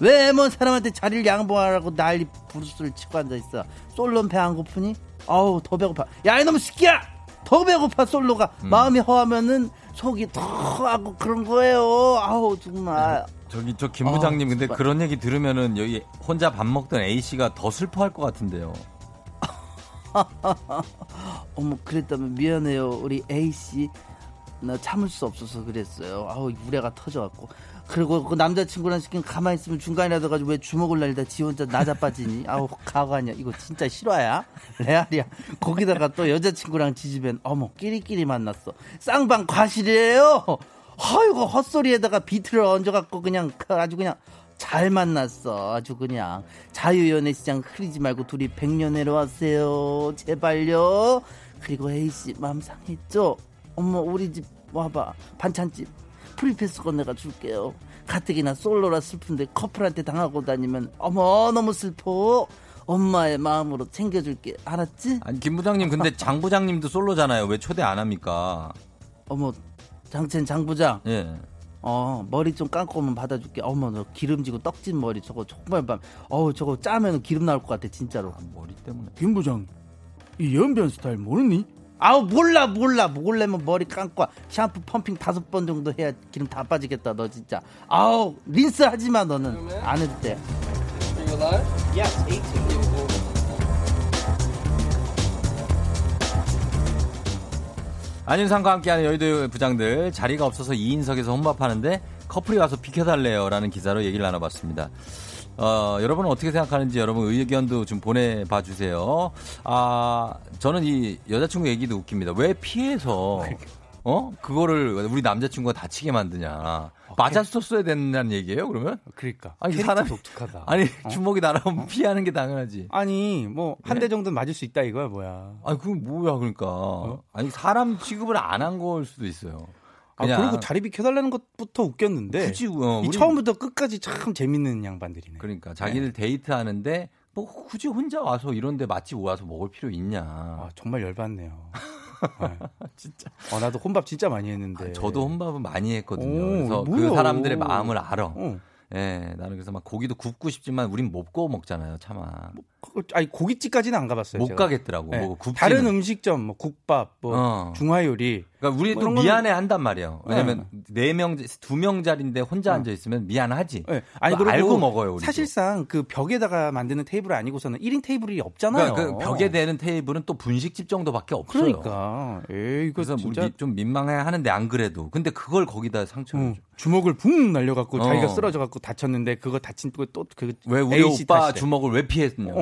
왜먼 사람한테 자리를 양보하라고 난리 부르스를 치고 앉아있어? 솔로는 배안 고프니? 아우 더 배고파. 야 이놈 새끼야! 더 배고파 솔로가 음. 마음이 허하면은 속이 더 하고 그런 거예요. 아우 정말. 저기 저 김 부장님 아, 근데 그런 얘기 들으면은 여기 혼자 밥 먹던 A 씨가 더 슬퍼할 것 같은데요. 어머 그랬다면 미안해요 우리 A 씨. 나 참을 수 없어서 그랬어요. 아우 유래가 터져갖고 그리고 그 남자친구랑 시킨 가만히 있으면 중간이라도 가지고 왜 주먹을 날리다 지 혼자 나자빠지니? 아우 가관이야 이거 진짜 실화야? 레알이야. 거기다가 또 여자친구랑 지지면 어머 끼리끼리 만났어. 쌍방 과실이에요. 아이고 헛소리에다가 비트를 얹어갖고 그냥 그 아주 그냥 잘 만났어. 아주 그냥. 자유연애 시장 흐리지 말고 둘이 백년해로 하세요. 제발요. 그리고 A씨 마음 상했죠? 어머 우리 집 와봐. 반찬집. free pass권 내가 줄게요. 가뜩이나 솔로라 슬픈데 커플한테 당하고 다니면 어머 너무 슬퍼. 엄마의 마음으로 챙겨줄게. 알았지? 아니 김 부장님 근데 장 부장님도 솔로잖아요. 왜 초대 안 합니까? 어머 장첸 장부장. 예. 어 머리 좀 감고 오면 받아줄게. 어머 너 기름지고 떡진 머리 저거 정말 밤. 어우 저거 짜면 기름 나올 것 같아 진짜로. 아, 머리 때문에. 김 부장 이 연변 스타일 모르니? 아우 몰라 몰라 몰래면 머리 감고 샴푸 펌핑 다섯 번 정도 해야 기름 다 빠지겠다 너 진짜. 아우 린스 하지 마 너는 안 해도 돼. 안윤상과 함께하는 여의도 부장들 자리가 없어서 2인석에서 혼밥하는데 커플이 와서 비켜달래요 라는 기사로 얘기를 나눠봤습니다. 어, 여러분은 어떻게 생각하는지 여러분 의견도 좀 보내봐 주세요. 아, 저는 이 여자친구 얘기도 웃깁니다. 왜 피해서 어? 그거를 우리 남자친구가 다치게 만드냐. 어, 맞았었어야 된다는 얘기예요, 그러면? 그러니까. 아니, 사람 독특하다. 아니, 어? 주먹이 날아오면 피하는 게 당연하지. 아니, 뭐, 한대 네? 정도는 맞을 수 있다 이거야, 뭐야. 아니, 그건 뭐야, 그러니까. 어? 아니, 사람 취급을 안 한 걸 수도 있어요. 아, 그리고 다리 비켜달라는 것부터 웃겼는데. 굳이, 어, 이 처음부터 끝까지 참 재밌는 양반들이네. 그러니까, 자기들 네. 데이트하는데, 뭐, 굳이 혼자 와서 이런데 맛집 와서 먹을 필요 있냐. 아, 정말 열받네요. 네. 진짜. 어, 나도 혼밥 진짜 많이 했는데. 아, 저도 혼밥은 많이 했거든요. 오, 그래서 그 뭐야. 그 사람들의 마음을 알아. 어. 예, 나는 그래서 막 고기도 굽고 싶지만 우린 못 구워 먹잖아요, 차마. 뭐, 아니 고깃집까지는 안 가봤어요. 못 제가. 가겠더라고. 네. 뭐 다른 음식점, 뭐 국밥, 뭐 어. 중화요리. 그러니까 우리 뭐 미안해 한단 말이에요. 왜냐면 네 명, 두 명짜리인데 혼자 어. 앉아 있으면 미안하지. 네. 아니 그리고 알고 먹어요. 우리 사실상 그 벽에다가 만드는 테이블 아니고서는 1인 테이블이 없잖아요. 그러니까 그 벽에 대는 테이블은 또 분식집 정도밖에 없어요. 그러니까. 에이, 그래서 진짜... 좀 민망해 하는데 안 그래도. 근데 그걸 거기다 상처를 어. 주먹을 붕 날려갖고 어. 자기가 쓰러져갖고 다쳤는데 그거 다친 또그 왜 우리 오빠 탓이래. 주먹을 왜 피했냐?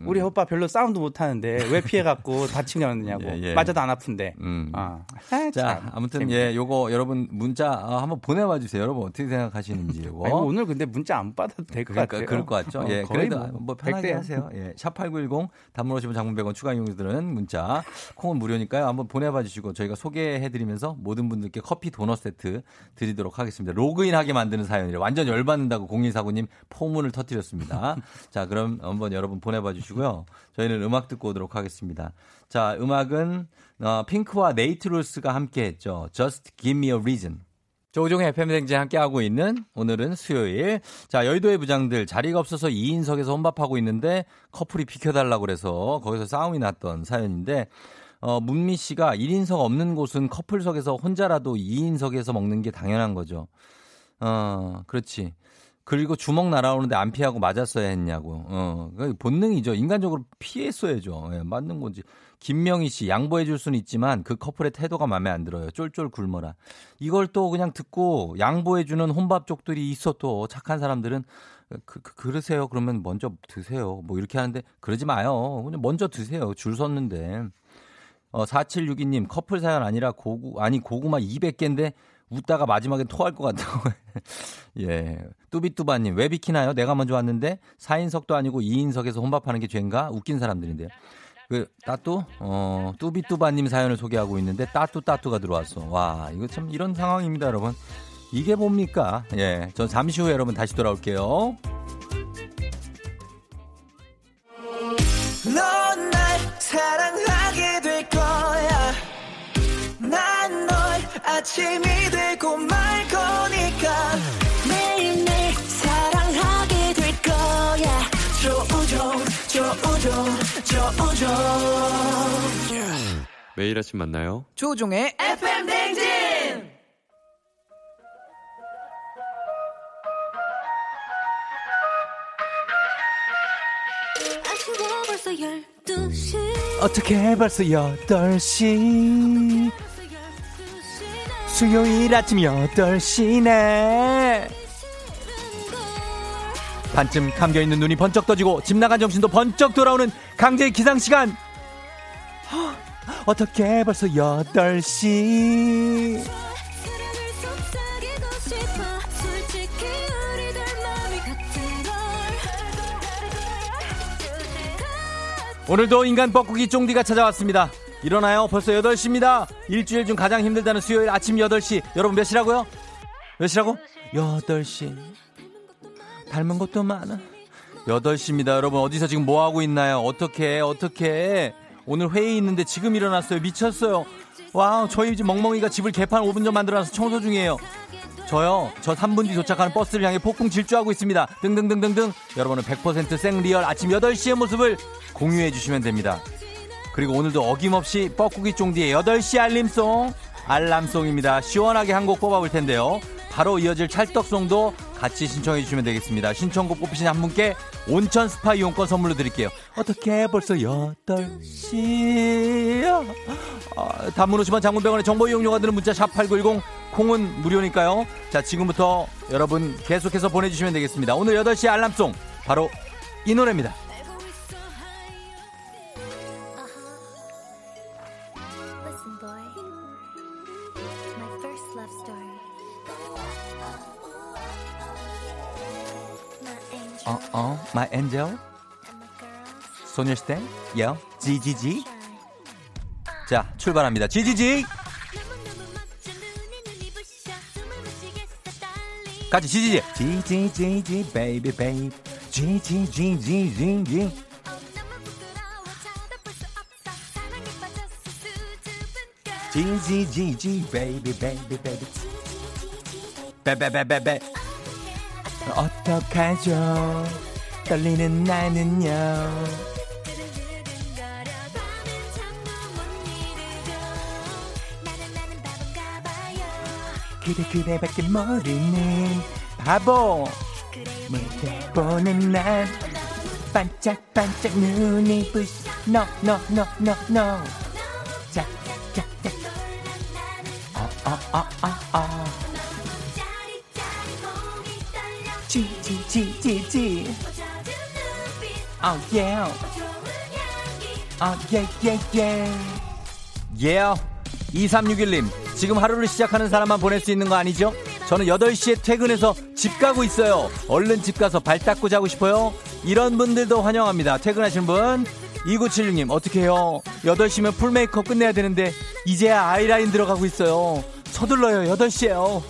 어. 우리 오빠 별로 싸움도 못 하는데 왜 피해 갖고 다치냐고 예, 예. 맞아도 안 아픈데. 음. 아. 아 자, 아무튼 재밌네. 예, 요거 여러분 문자 어, 한번 보내봐 주세요. 여러분 어떻게 생각하시는지 요거. 아니, 오늘 근데 문자 안 받아도 될것 그러니까, 같아요. 그럴 것 같죠. 어, 예, 그래도 뭐, 뭐 편하게 하세요. 예, 샵8910 단문 오시면 장문 100원 추가 이용료들은 문자 콩은 무료니까요. 한번 보내봐 주시고 저희가 소개해드리면서 모든 분들께 커피 도넛 세트 드리도록 하겠습니다. 로그인하게 만드는 사연이래 완전 열받는다고 0149님 포문을 터뜨렸습니다. 자, 그럼 한번 여러분 보내봐 주시고. 보내주시고요. 저희는 음악 듣고 오도록 하겠습니다. 자, 음악은 어, 핑크와 네이트루스가 함께 했죠. Just Give Me a Reason. 조종의 FM생제 함께하고 있는 오늘은 수요일. 자, 여의도의 부장들 자리가 없어서 2인석에서 혼밥하고 있는데 커플이 비켜달라고 그래서 거기서 싸움이 났던 사연인데 어, 문미 씨가 1인석 없는 곳은 커플석에서 혼자라도 2인석에서 먹는 게 당연한 거죠. 어, 그렇지. 그리고 주먹 날아오는데 안 피하고 맞았어야 했냐고. 어, 본능이죠. 인간적으로 피했어야죠. 예, 맞는 건지. 김명희 씨, 양보해 줄 수는 있지만 그 커플의 태도가 마음에 안 들어요. 쫄쫄 굶어라. 이걸 또 그냥 듣고 양보해 주는 혼밥 쪽들이 있어 또 착한 사람들은 그, 그, 그 러세요. 그러면 먼저 드세요. 뭐 이렇게 하는데 그러지 마요. 그냥 먼저 드세요. 줄 섰는데. 어, 4762님, 커플 사연 아니라 고구, 아니, 고구마 200개인데 웃다가 마지막에 토할 것 같다고. 예. 뚜비뚜바님, 왜 비키나요? 내가 먼저 왔는데 4인석도 아니고 2인석에서 혼밥하는 게 죄인가? 웃긴 사람들인데요. 그, 따뚜? 어, 뚜비뚜바님 사연을 소개하고 있는데 따뚜 따뚜가 들어왔어. 와, 이거 참 이런 상황입니다, 여러분. 이게 뭡니까? 예. 전 잠시 후에 여러분 다시 돌아올게요. 넌 날 사랑하게 될 거야. 난 널 아침이 되 조우종. 매일 아침 만나요. 조우종의 FM 댕진! 어떻게 벌써 8시 수요일 아침 8시네 반쯤 감겨있는 눈이 번쩍 떠지고 집 나간 정신도 번쩍 돌아오는 강제 기상시간 어떻게 벌써 8시 오늘도 인간 뻐꾸기 쫑디가 찾아왔습니다. 일어나요. 벌써 8시입니다. 일주일 중 가장 힘들다는 수요일 아침 8시. 여러분 몇 시라고요? 몇 시라고? 8시. 닮은 것도 많아. 8시입니다. 여러분 어디서 지금 뭐 하고 있나요? 어떻게 어떻게 오늘 회의 있는데 지금 일어났어요. 미쳤어요. 와, 저희 집 멍멍이가 집을 개판 5분 전 만들어놔서 청소 중이에요. 저요. 저 3분 뒤 도착하는 버스를 향해 폭풍 질주하고 있습니다. 등등등등등. 여러분은 100% 생리얼 아침 8시의 모습을 공유해 주시면 됩니다. 그리고 오늘도 어김없이 뻐꾸기 쫑디의 8시 알림송 알람송입니다. 시원하게 한 곡 뽑아볼 텐데요. 바로 이어질 찰떡송도 같이 신청해 주시면 되겠습니다. 신청곡 뽑히신 한 분께 온천 스파 이용권 선물로 드릴게요. 어떻게 벌써 8시 아, 단문 50원 장문병원의 정보 이용료가 드는 문자 샵8910 콩은 무료니까요. 자 지금부터 여러분 계속해서 보내주시면 되겠습니다. 오늘 8시 알람송 바로 이 노래입니다. 어, 어, my angel. 소녀시대, 요, 지지지. 자, 출발합니다. 지지지. 같이 지지지. 지지지지, baby, baby. 지지지지지지. 지지지지, baby, baby, baby. 베베베베베. 어떡하죠? 떨리는 나는요. 그대 그대밖에 모르는 바보 무대 보는 난 반짝반짝 눈이 부시 No no no no no 자자자 어어어어 어 지지지지지 Oh yeah Oh yeah yeah yeah Yeah 2361님 지금 하루를 시작하는 사람만 보낼 수 있는 거 아니죠? 저는 8시에 퇴근해서 집 가고 있어요. 얼른 집 가서 발 닦고 자고 싶어요. 이런 분들도 환영합니다. 퇴근하시는 분. 2976님, 어떻게 해요? 8시면 full 메이크업 끝내야 되는데, 이제야 아이라인 들어가고 있어요. 서둘러요, 8시에요.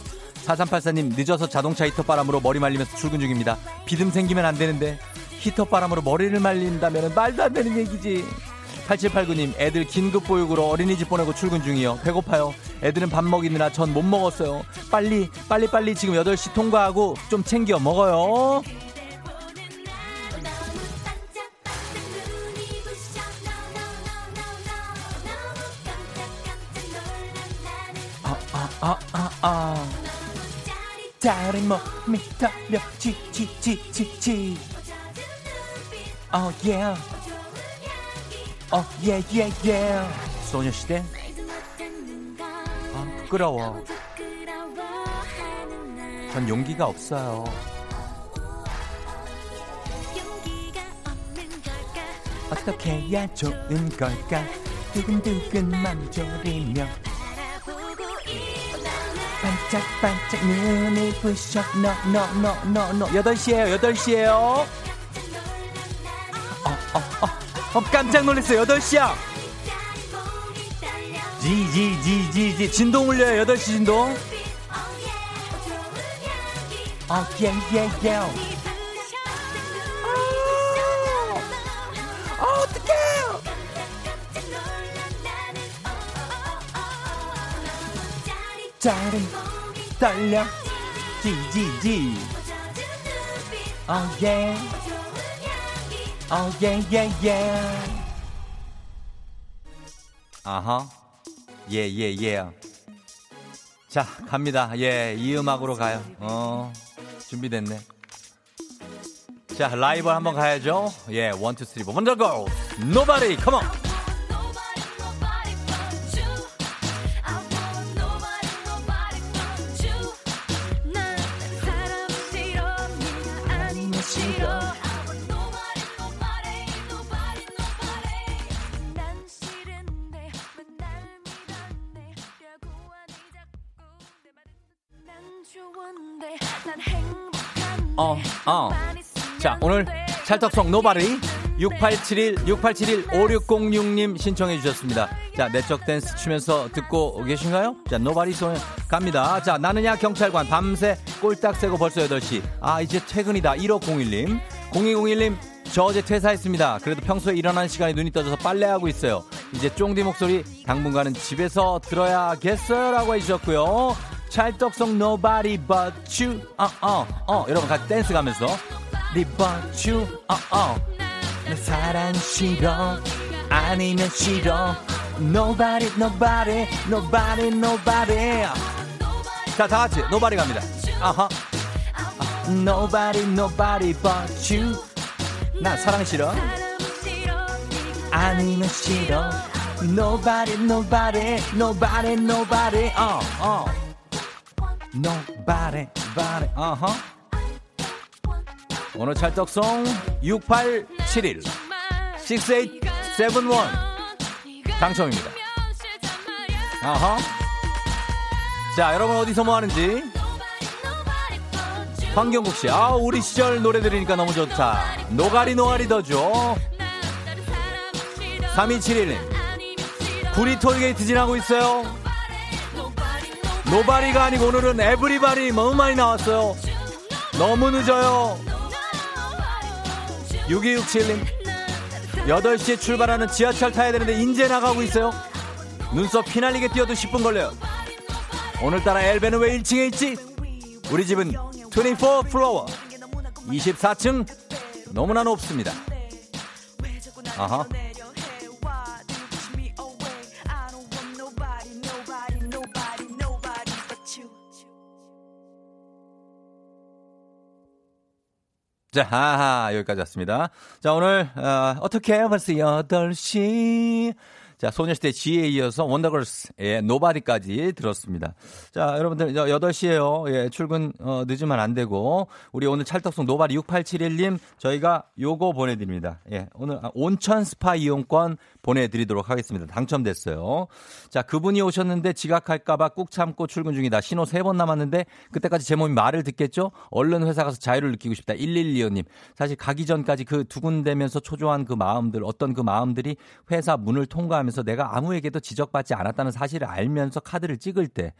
4384님, 늦어서 자동차 히터 바람으로 머리 말리면서 출근 중입니다. 비듬 생기면 안 되는데. 히터 바람으로 머리를 말린다면 말도 안 되는 얘기지. 8789님, 애들 긴급 보육으로 어린이집 보내고 출근 중이요. 배고파요. 애들은 밥 먹이느라 전 못 먹었어요. 빨리, 빨리, 빨리 지금 8시 통과하고 좀 챙겨 먹어요. 아, 아, 아, 아, 아. 다른 몸이 떨려, 지, 지, 지, 지, 지. Oh, yeah. 어, 예, 예, 예. 소녀시대. 아, 부끄러워. 전 용기가 없어요. 어떻게 해야 좋은 걸까? 두근두근 맘 졸이며 반짝반짝 눈을 부셔 너너너너너너 8시에요 8시에요 어, 어, 어. 어, 깜짝 놀랐어요. 8시야. 지지지지지 진동 울려요. 8시 진동. 어, 예, 예, 예. 어, 어떡해. 짜름 떨려. 지지지. 어, 예. Oh yeah yeah. 아하. 예예 예. 자 갑니다. 예 이 음악으로 가요. 어 준비됐네. 자 라이브 한번 가야죠. 예 one two three four 먼저 go. On. 어, 찰떡송 Nobody 6871 6871 5606님 신청해 주셨습니다. 자, 내적 댄스 추면서 듣고 계신가요? 자, Nobody song 갑니다. 자, 나는야 경찰관 밤새 꼴딱 새고 벌써 8시. 아, 이제 퇴근이다. 1501님. 0201님 저 어제 퇴사했습니다. 그래도 평소에 일어나는 시간에 눈이 떠져서 빨래하고 있어요. 이제 쫑디 목소리 당분간은 집에서 들어야겠어요. 라고 해주셨고요. 찰떡송 Nobody But You 어 어 어 여러분 같이 댄스 가면서 네 You 어어 내 사랑 싫어 아니면 싫어 Nobody Nobody Nobody Nobody 자 다같이 Nobody 갑니다 아하 Nobody Nobody But You 나 사랑 싫어 아니면 싫어 Nobody Nobody Nobody Nobody 어어 uh, uh. Nobody, body, 어허. 오늘 찰떡송 6871 6871 당첨입니다. 어허. 자, 여러분 어디서 뭐 하는지. 황경국 씨, 아, 우리 시절 노래 들으니까 너무 좋다. 노가리 노가리 더죠. 3271님, 구리 톨게이트 지나고 있어요. nobody가 아니고 오늘은 everybody 너무 많이 나왔어요. 너무 늦어요. 6267님. 8시에 출발하는 지하철 타야 되는데 인제 나가고 있어요. 눈썹 피날리게 뛰어도 10분 걸려요. 오늘따라 엘베는 왜 1층에 있지? 우리 집은 24 floor. 24층 너무나 높습니다. 아하. 자, 하하, 여기까지 왔습니다. 자, 오늘, 어, 어떻게 벌써 8시. 자, 소녀시대 Gee에 이어서 원더걸스의 Nobody까지 들었습니다. 자, 여러분들, 8시에요. 예, 출근, 어, 늦으면 안 되고, 우리 오늘 찰떡송 Nobody 6871님, 저희가 요거 보내 드립니다. 예, 오늘 아, 온천 스파 이용권 보내 드리도록 하겠습니다. 당첨됐어요. 자, 그분이 오셨는데 지각할까 봐 꾹 참고 출근 중이다. 신호 3번 남았는데, 그때까지 제 몸이 말을 듣겠죠? 얼른 회사 가서 자유를 느끼고 싶다. 1125님. 사실 가기 전까지 그 두근대면서 초조한 그 마음들, 어떤 그 마음들이 회사 문을 통과하면 하면서 내가 아무에게도 지적받지 않았다는 사실을 알면서 카드를 찍을 때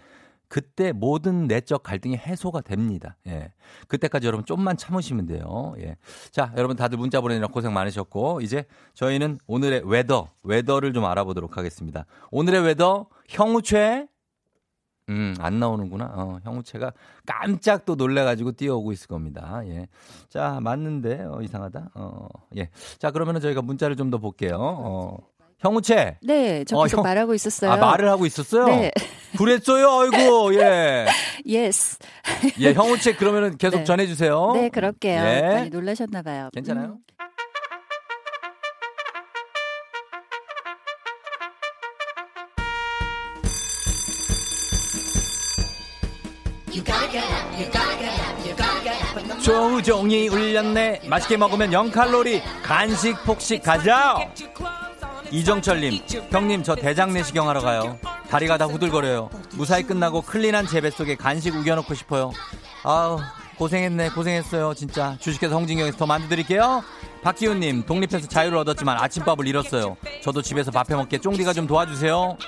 그때 모든 내적 갈등이 해소가 됩니다. 예. 그때까지 여러분 좀만 참으시면 돼요. 예. 자, 여러분 다들 문자 보내느라 고생 많으셨고, 이제 저희는 오늘의 weather, 웨더를 좀 알아보도록 하겠습니다. 오늘의 웨더, 형우최? 음, 안 나오는구나. 어, 형우채가 깜짝 또 놀래가지고 뛰어오고 있을 겁니다. 예. 자, 맞는데, 어, 이상하다. 어, 예. 자, 그러면은 저희가 문자를 좀 더 볼게요. 어, 형우채. 네, 저 어, 계속 어, 형, 말하고 있었어요. 아, 말을 하고 있었어요? 네. 그랬어요? 아이고, 예. yes. 예, 형우채 그러면은 계속 네. 전해주세요. 네, 그럴게요. 예. 많이 놀라셨나봐요. 괜찮아요? 음. 조우종이 울렸네. 맛있게 먹으면 0칼로리 간식 폭식 가자. 이정철님, 형님 저 대장 내시경 하러 가요. 다리가 다 후들거려요. 무사히 끝나고 클린한 제 뱃속에 간식 우겨놓고 싶어요. 아우 고생했네 고생했어요 진짜. 주식회사 홍진경에서 더만두 드릴게요. 박기훈님 독립해서 자유를 얻었지만 아침밥을 잃었어요. 저도 집에서 밥해 먹게 쫑디가 좀 도와주세요.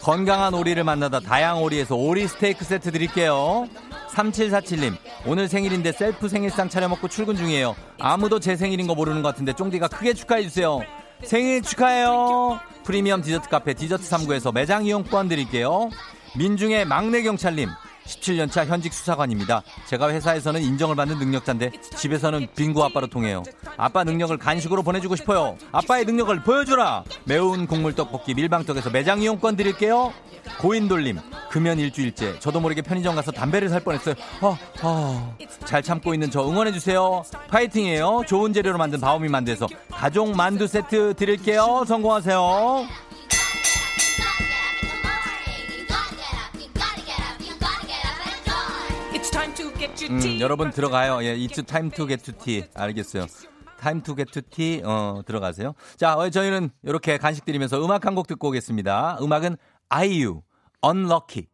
건강한 오리를 만나다 다향 오리에서 오리 스테이크 세트 드릴게요. 3747님 오늘 생일인데 셀프 생일상 차려 먹고 출근 중이에요. 아무도 제 생일인 거 모르는 것 같은데 쫑디가 크게 축하해 주세요 생일 축하해요 프리미엄 디저트 카페 디저트39에서 매장 이용권 드릴게요 민중의 막내 경찰님 17년차 현직 수사관입니다. 제가 회사에서는 인정을 받는 능력자인데 집에서는 빙구 아빠로 통해요. 아빠 능력을 간식으로 보내주고 싶어요. 아빠의 능력을 보여주라. 매운 국물 떡볶이 밀방떡에서 매장 이용권 드릴게요. 고인돌림 금연 일주일째 저도 모르게 편의점 가서 담배를 살 뻔했어요. 아, 아, 잘 참고 있는 저 응원해 주세요. 파이팅이에요. 좋은 재료로 만든 바오미 만두에서 가족 만두 세트 드릴게요. 성공하세요. 음, 여러분 들어가요. 예, it's time to get to tea. 알겠어요. time to get to tea. 어, 들어가세요. 자, 어, 저희는 이렇게 간식 드리면서 음악 한 곡 듣고 오겠습니다. 음악은 IU, Unlucky.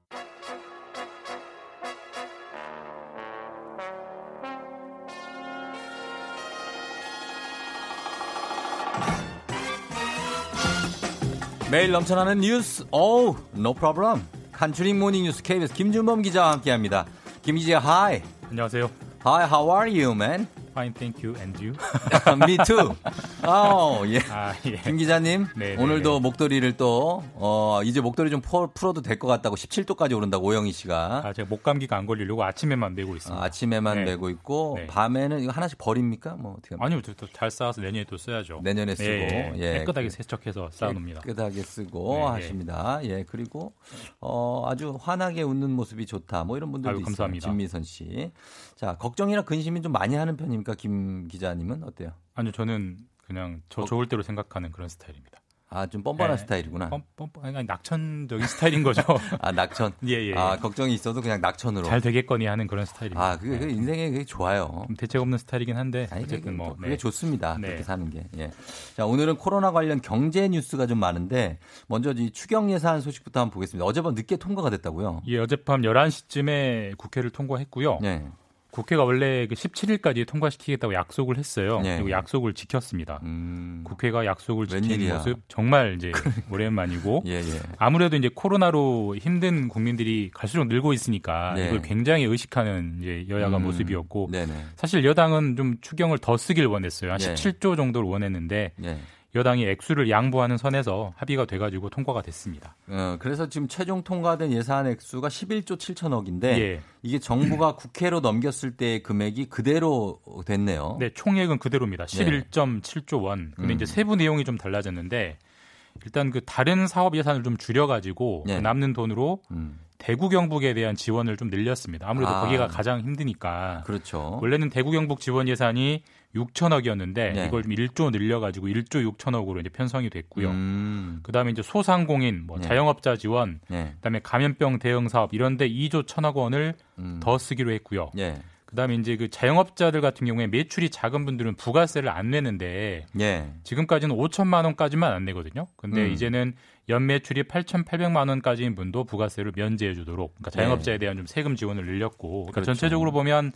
매일 넘쳐나는 뉴스, 어우, no problem. 간추린 morning 뉴스 KBS 김준범 기자와 함께합니다. 김 기자야, hi. 안녕하세요. Hi, how are you, man? Fine, thank you. And you? Me too. 어, 예. 아, 예. 김 기자님, 네, 네 오늘도 네. 목도리를 또, 어, 이제 목도리 좀 풀어도 될 것 같다고 17도까지 오른다고 오영희 씨가. 아, 제가 목 감기가 안 걸리려고 아침에만 메고 있습니다. 아침에만 네. 메고 있고, 네. 밤에는 이거 하나씩 버립니까? 뭐, 어떻게 아니요, 또 잘 쌓아서 내년에 또 써야죠. 내년에 쓰고, 네. 예. 깨끗하게 세척해서 쌓아놓습니다. 깨끗하게 쓰고 하십니다. 예, 그리고, 어, 아주 환하게 웃는 모습이 좋다. 뭐 이런 분들도 아유, 있어요. 감사합니다. 진미선 씨. 자, 걱정이나 근심이 좀 많이 하는 편입니까? 김 기자님은 어때요? 아니요, 저는 그냥 저 어. 좋을 대로 생각하는 그런 스타일입니다. 아, 좀 뻔뻔한 네. 스타일이구나. 뻔, 뻔, 아니, 낙천적인 스타일인 거죠. 아, 낙천? 예, 예, 예. 아, 걱정이 있어도 그냥 낙천으로. 잘 되겠거니 하는 그런 스타일입니다. 아, 그게, 네. 인생에 그게 좋아요. 대책 없는 스타일이긴 한데, 아니, 어쨌든 뭐. 그게 네. 좋습니다. 네. 그렇게 사는 게. 예. 자, 오늘은 코로나 관련 경제 뉴스가 좀 많은데, 먼저 이 추경 예산 소식부터 한번 보겠습니다. 어젯밤 늦게 통과가 됐다고요? 예, 어젯밤 11시쯤에 국회를 통과했고요. 네. 국회가 원래 그 17일까지 통과시키겠다고 약속을 했어요. 네. 그리고 약속을 지켰습니다. 음... 국회가 약속을 지키는 모습 정말 이제 오랜만이고 예, 예. 아무래도 이제 코로나로 힘든 국민들이 갈수록 늘고 있으니까 네. 이걸 굉장히 의식하는 이제 여야가 음... 모습이었고 네네. 사실 여당은 좀 추경을 더 쓰길 원했어요. 한 17조 정도를 원했는데 여당이 액수를 양보하는 선에서 합의가 돼가지고 통과가 됐습니다. 어, 그래서 지금 최종 통과된 예산 액수가 11조 7천억인데 예. 이게 정부가 국회로 넘겼을 때 금액이 그대로 됐네요. 네, 총액은 그대로입니다. 11.7조 원. 근데 음. 이제 세부 내용이 좀 달라졌는데 일단 그 다른 사업 예산을 좀 줄여가지고 네. 남는 돈으로 음. 대구 경북에 대한 지원을 좀 늘렸습니다. 아무래도 아. 거기가 가장 힘드니까. 그렇죠. 원래는 대구 경북 지원 예산이 6천억이었는데 네. 이걸 좀 1조 늘려가지고 1조 6천억으로 이제 편성이 됐고요. 음. 그다음에 이제 소상공인, 뭐 네. 자영업자 지원, 네. 그다음에 감염병 대응 사업 이런데 2조 천억 원을 음. 더 쓰기로 했고요. 네. 그다음에 이제 그 자영업자들 같은 경우에 매출이 작은 분들은 부가세를 안 내는데 예. 지금까지는 5천만 원까지만 안 내거든요. 근데 음. 이제는 연 매출이 8,800만 원까지인 분도 부가세를 면제해 주도록 그러니까 자영업자에 네. 대한 좀 세금 지원을 늘렸고 그러니까 그렇죠. 전체적으로 보면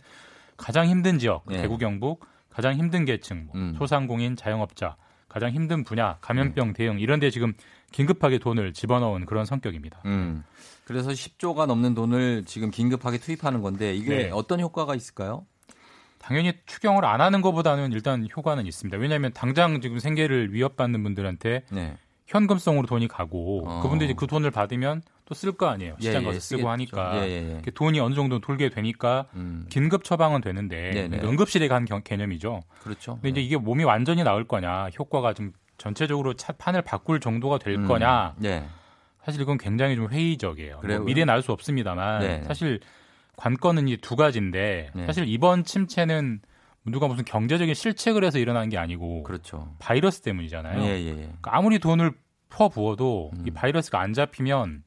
가장 힘든 지역 예. 대구 경북 가장 힘든 계층 뭐 음. 소상공인 자영업자 가장 힘든 분야 감염병 음. 대응 이런 데 지금 긴급하게 돈을 집어넣은 그런 성격입니다. 음. 그래서 10조가 넘는 돈을 지금 긴급하게 투입하는 건데 이게 네. 어떤 효과가 있을까요? 당연히 추경을 안 하는 것보다는 일단 효과는 있습니다. 왜냐하면 당장 지금 생계를 위협받는 분들한테 네. 현금성으로 돈이 가고 어. 그분들이 그 돈을 받으면 또 쓸 거 아니에요. 시장 예, 가서 예, 쓰고 쓰겠죠. 하니까 예, 예, 예. 돈이 어느 정도 돌게 되니까 음. 긴급 처방은 되는데 네, 네. 응급실에 간 개념이죠. 그렇죠. 근데 이제 네. 이게 몸이 완전히 나을 거냐, 효과가 좀 전체적으로 차, 판을 바꿀 정도가 될 음. 거냐. 네. 사실 이건 굉장히 좀 회의적이에요. 뭐 미래는 알 수 없습니다만 네. 사실 관건은 이두 가지인데 네. 사실 이번 침체는 누가 무슨 경제적인 실책을 해서 일어난 게 아니고 그렇죠. 바이러스 때문이잖아요. 예, 예, 예. 그러니까 아무리 돈을 퍼 부어도 음. 이 바이러스가 안 잡히면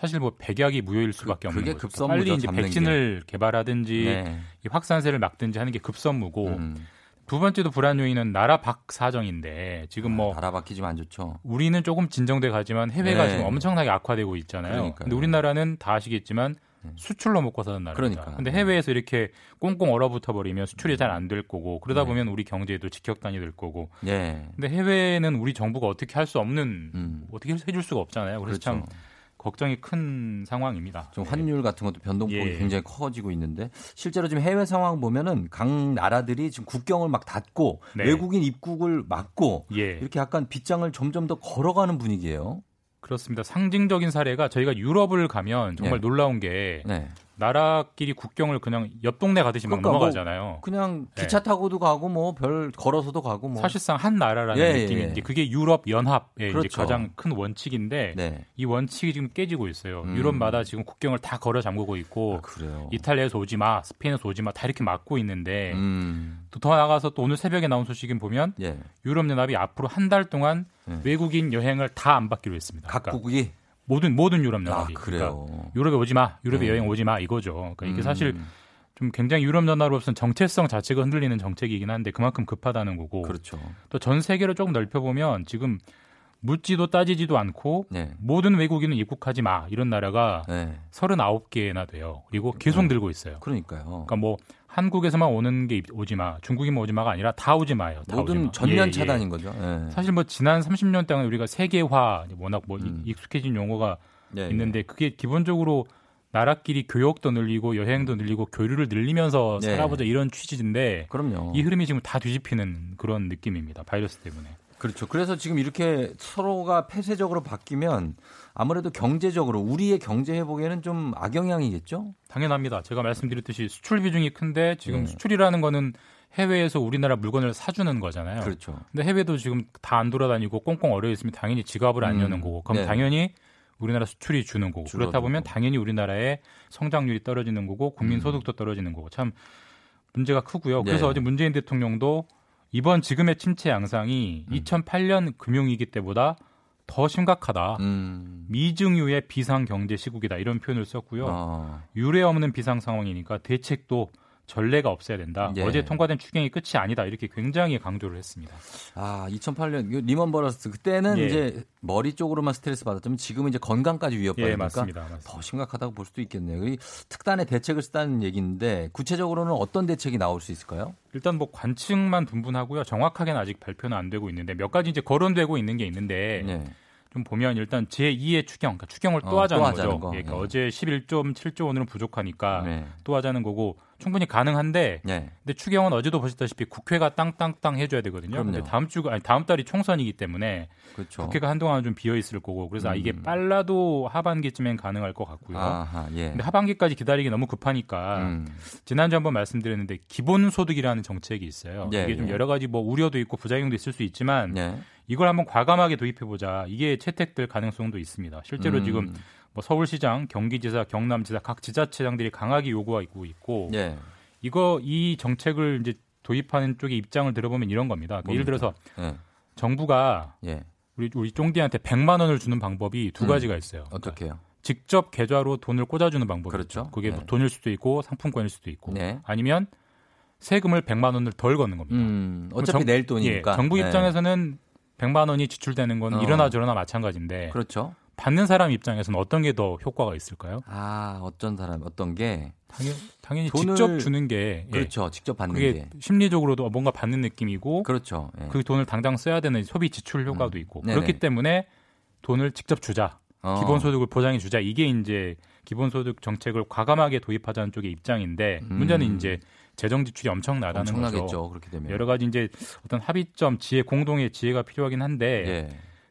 사실 뭐 백약이 무효일 수밖에 그, 없는 거죠. 빨리 이제 백신을 게. 개발하든지 네. 이 확산세를 막든지 하는 게 급선무고 음. 두 번째도 불안 요인은 나라 밖 사정인데 지금 뭐 아, 나라 밖이 좀 안 좋죠. 우리는 조금 진정돼 가지만 해외가 네. 지금 엄청나게 악화되고 있잖아요. 그러니까요. 근데 우리나라는 다 아시겠지만 네. 수출로 먹고 사는 나라입니다. 그러니까. 근데 해외에서 이렇게 꽁꽁 얼어붙어 버리면 수출이 잘 안 될 거고 그러다 네. 보면 우리 경제에도 직격탄이 될 거고. 네. 근데 해외는 우리 정부가 어떻게 할 수 없는 음. 어떻게 해줄 수가 없잖아요. 그래서 그렇죠. 참 걱정이 큰 상황입니다. 좀 환율 같은 것도 변동폭이 예. 굉장히 커지고 있는데 실제로 지금 해외 상황 보면은 각 나라들이 지금 국경을 막 닫고 네. 외국인 입국을 막고 예. 이렇게 약간 빗장을 점점 더 걸어가는 분위기예요. 그렇습니다. 상징적인 사례가 저희가 유럽을 가면 정말 네. 놀라운 게 네. 나라끼리 국경을 그냥 옆 동네 가듯이 그러니까 막 넘어가잖아요. 뭐 그냥 네. 기차 타고도 가고 뭐 별 걸어서도 가고 뭐 사실상 한 나라라는 예, 느낌인데 예. 그게 유럽 연합의 그렇죠. 이제 가장 큰 원칙인데 네. 이 원칙이 지금 깨지고 있어요. 음. 유럽마다 지금 국경을 다 걸어 잠그고 있고 아, 이탈리아에서 오지 마, 스페인에서 오지 마 다 이렇게 막고 있는데 음. 또더 나가서 또 오늘 새벽에 나온 소식은 보면 예. 유럽 연합이 앞으로 한 달 동안 예. 외국인 여행을 다 안 받기로 했습니다. 각국이 그러니까 모든 모든 유럽 연합이. 아, 그래요. 그러니까 유럽에 오지 마. 유럽에 네. 여행 오지 마. 이거죠. 그러니까 이게 음. 사실 좀 굉장히 유럽 연합으로서는 정체성 자체가 흔들리는 정책이긴 한데 그만큼 급하다는 거고. 그렇죠. 또 전 세계를 조금 넓혀 보면 지금 묻지도 따지지도 않고 네. 모든 외국인은 입국하지 마 이런 나라가 네. 39개나 돼요. 그리고 계속 네. 늘고 있어요. 그러니까요. 그러니까 뭐 한국에서만 오는 게 오지 마, 중국이면 오지 마가 아니라 다 오지 마요. 다 모든 마. 전면 예, 예. 차단인 예. 거죠. 예. 사실 뭐 지난 30년 동안 우리가 세계화 워낙 뭐 음. 익숙해진 용어가 예, 예. 있는데 그게 기본적으로 나라끼리 교역도 늘리고 여행도 늘리고 교류를 늘리면서 살아보자 이런 취지인데 그럼요. 이 흐름이 지금 다 뒤집히는 그런 느낌입니다. 바이러스 때문에. 그렇죠. 그래서 지금 이렇게 서로가 폐쇄적으로 바뀌면 아무래도 경제적으로 우리의 경제 회복에는 좀 악영향이겠죠? 당연합니다. 제가 말씀드렸듯이 수출 비중이 큰데 지금 네. 수출이라는 거는 해외에서 우리나라 물건을 사주는 거잖아요. 그렇죠. 근데 해외도 지금 다 안 돌아다니고 꽁꽁 얼어 있으면 당연히 지갑을 안 음. 여는 거고 그럼 네. 당연히 우리나라 수출이 주는 거고 그렇다 보면 당연히 우리나라의 성장률이 떨어지는 거고 국민 음. 소득도 떨어지는 거고 참 문제가 크고요. 그래서 네. 어제 문재인 대통령도 이번 지금의 침체 양상이 음. 2008년 금융위기 때보다 더 심각하다. 음. 미증유의 비상 경제 시국이다. 이런 표현을 썼고요. 아. 유례 없는 비상 상황이니까 대책도 전례가 없어야 된다. 예. 어제 통과된 추경이 끝이 아니다. 이렇게 굉장히 강조를 했습니다. 아, 2008년 리먼 브러더스 그때는 예. 이제 머리 쪽으로만 스트레스 받았다면 지금은 이제 건강까지 위협받으니까 예, 맞습니다. 맞습니다. 더 심각하다고 볼 수도 있겠네요. 이 특단의 대책을 쓴다는 얘기인데 구체적으로는 어떤 대책이 나올 수 있을까요? 일단 뭐 관측만 분분하고요. 정확하게는 아직 발표는 안 되고 있는데 몇 가지 이제 거론되고 있는 게 있는데 예. 좀 보면 일단 제2의 추경, 그러니까 추경을 또 어, 하자는 또 거죠. 거. 예, 그러니까 네. 어제 11.7조 원으로 부족하니까 네. 또 하자는 거고 충분히 가능한데 네. 근데 추경은 어제도 보셨다시피 국회가 땅땅땅 해줘야 되거든요. 그럼요. 근데 다음 주 아니 다음 달이 총선이기 때문에 그렇죠. 국회가 한동안 좀 비어 있을 거고 그래서 음. 이게 빨라도 하반기쯤엔 가능할 것 같고요. 아하, 예. 근데 하반기까지 기다리기 너무 급하니까 음. 지난주 한번 말씀드렸는데 기본소득이라는 정책이 있어요. 예, 이게 좀 예. 여러 가지 뭐 우려도 있고 부작용도 있을 수 있지만 예. 이걸 한번 과감하게 도입해 보자. 이게 채택될 가능성도 있습니다. 실제로 음. 지금 뭐 서울시장, 경기지사, 경남지사 각 지자체장들이 강하게 요구하고 있고 예. 이거 이 정책을 이제 도입하는 쪽의 입장을 들어보면 이런 겁니다. 그러니까 예를 들어서 예. 정부가 예. 우리 우리 쫑디한테 100만 원을 주는 방법이 두 음. 가지가 있어요. 그러니까 어떻게요? 직접 계좌로 돈을 꽂아주는 방법. 그렇죠. 그게 네. 돈일 수도 있고 상품권일 수도 있고. 네. 아니면 세금을 100만 원을 덜 걷는 겁니다. 음, 어차피 정, 낼 돈이니까. 예, 정부 네. 입장에서는 100만 원이 지출되는 건 어. 이러나 저러나 마찬가지인데. 그렇죠. 받는 사람 입장에서는 어떤 게 더 효과가 있을까요? 아, 어떤 사람, 어떤 게 당연, 당연히 직접 주는 게 예. 그렇죠. 예. 직접 받는 그게 게 심리적으로도 뭔가 받는 느낌이고 그렇죠. 예. 그 돈을 당장 써야 되는 소비 지출 효과도 음. 있고 네네. 그렇기 때문에 돈을 직접 주자. 어. 기본소득을 보장해 주자. 이게 이제 기본소득 정책을 과감하게 도입하자는 쪽의 입장인데 음. 문제는 이제 재정 지출이 엄청나다는 엄청나겠죠. 거죠. 그렇게 되면 여러 가지 이제 어떤 합의점 지혜 공동의 지혜가 필요하긴 한데 예.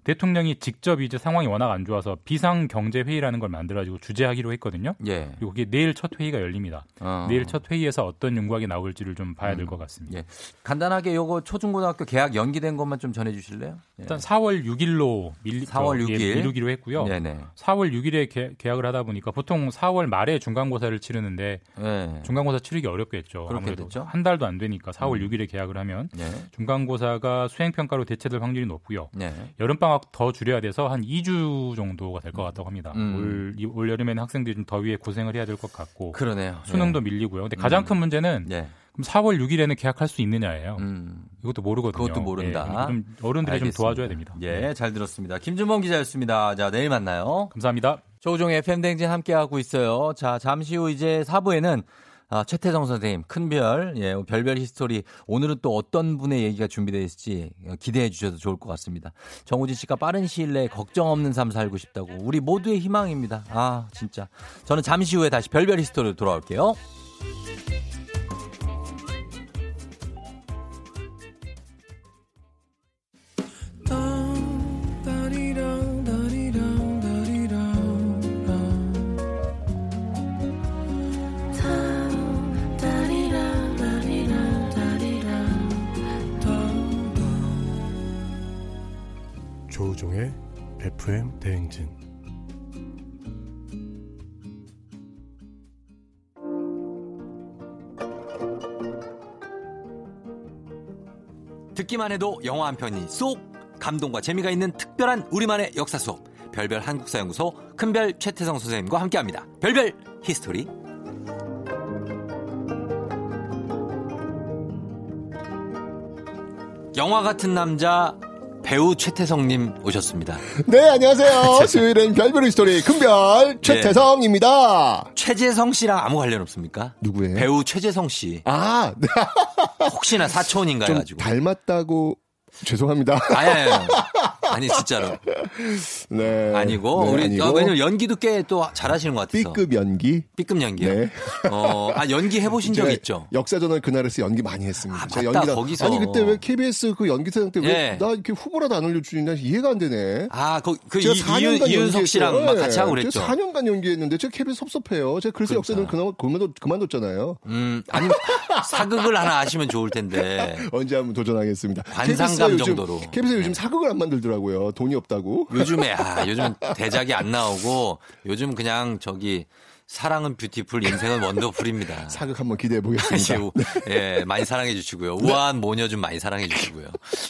대통령이 직접 이제 상황이 워낙 안 좋아서 비상 경제 회의라는 걸 만들어가지고 주재하기로 했거든요. 예. 그리고 그게 내일 첫 회의가 열립니다. 어. 내일 첫 회의에서 어떤 윤곽이 나올지를 좀 봐야 될것 음. 같습니다. 예. 간단하게 요거 초중고등학교 계약 연기된 것만 좀 전해주실래요? 예. 일단 4월 6일로 밀리, 4월 6일 예, 미루기로 했고요. 네네. 4월 6일에 개, 계약을 하다 보니까 보통 4월 말에 중간고사를 치르는데 예. 중간고사 치르기 어렵겠죠. 아무래도 됐죠? 한 달도 안 되니까 4월 음. 6일에 계약을 하면 예. 중간고사가 수행평가로 대체될 확률이 높고요. 네. 여름방학 방학 더 줄여야 돼서 한 2주 정도가 될 것 같다고 합니다. 음. 올, 올 여름에는 학생들이 좀 더위에 고생을 해야 될 것 같고 그러네요. 수능도 네. 밀리고요. 근데 가장 큰 음. 문제는 네. 그럼 4월 6일에는 계약할 수 있느냐예요. 음. 이것도 모르거든요. 그것도 모른다. 예, 어른들이 알겠습니다. 좀 도와줘야 됩니다. 예, 네. 잘 들었습니다. 김준범 기자였습니다. 자, 내일 만나요. 감사합니다. 조우종의 FM대행진 함께하고 있어요. 자, 잠시 후 이제 4부에는 아, 최태성 선생님, 큰별, 예, 별별 history. 오늘은 또 어떤 분의 얘기가 준비되어 있을지 기대해 주셔도 좋을 것 같습니다. 정우진 씨가 빠른 시일 내에 걱정 없는 삶 살고 싶다고. 우리 모두의 희망입니다. 아, 진짜. 저는 잠시 후에 다시 별별 히스토리로 돌아올게요. 듣기만 해도 영화 한 편이 쏙 감동과 재미가 있는 특별한 우리만의 역사 수업 별별 한국사연구소 큰별 최태성 선생님과 함께합니다. 별별 history 영화 같은 남자 배우 최태성님 오셨습니다. 네, 안녕하세요. 수요일엔 별별 history 큰별 네. 최태성입니다. 네. 최재성 씨랑 아무 관련 없습니까? 누구예요? 배우 최재성 씨. 아, 네. 혹시나 사촌인가요? 가지고 닮았다고 죄송합니다. 아니, 아니, 아니, 진짜로. 네. 아니고, 네, 우리, 아니고. 어, 왜냐면 연기도 꽤 또 잘하시는 것 같아서. B급 연기? B급 연기요? 네. 어, 아, 연기 해보신 적 있죠? 역사전을 그날에서 연기 많이 했습니다. 아, 맞다, 연기다. 거기서. 아니, 그때 왜 KBS 그 연기사장 때왜 네. 나 이렇게 후보라도 안 올려주냐 이해가 안 되네. 아, 그, 그 이, 이윤, 이윤석 씨랑 막 같이 하고 그랬죠? 4년간 연기했는데 제가 KBS 섭섭해요. 제가 그래서 그러니까. 역사전을 그나마 그만뒀, 그만뒀잖아요. 음, 아니, 사극을 하나 아시면 좋을 텐데. 언제 한번 도전하겠습니다. 관상 감 정도로. KBS 요즘 네. 사극을 안 만들더라고요. 돈이 없다고. 요즘에 아 요즘 대작이 안 나오고 요즘 그냥 저기 사랑은 뷰티풀, 인생은 원더풀입니다. 사극 한번 기대해 보겠습니다. 예, 많이 사랑해 주시고요. 우아한 모녀 좀 많이 사랑해 주시고요.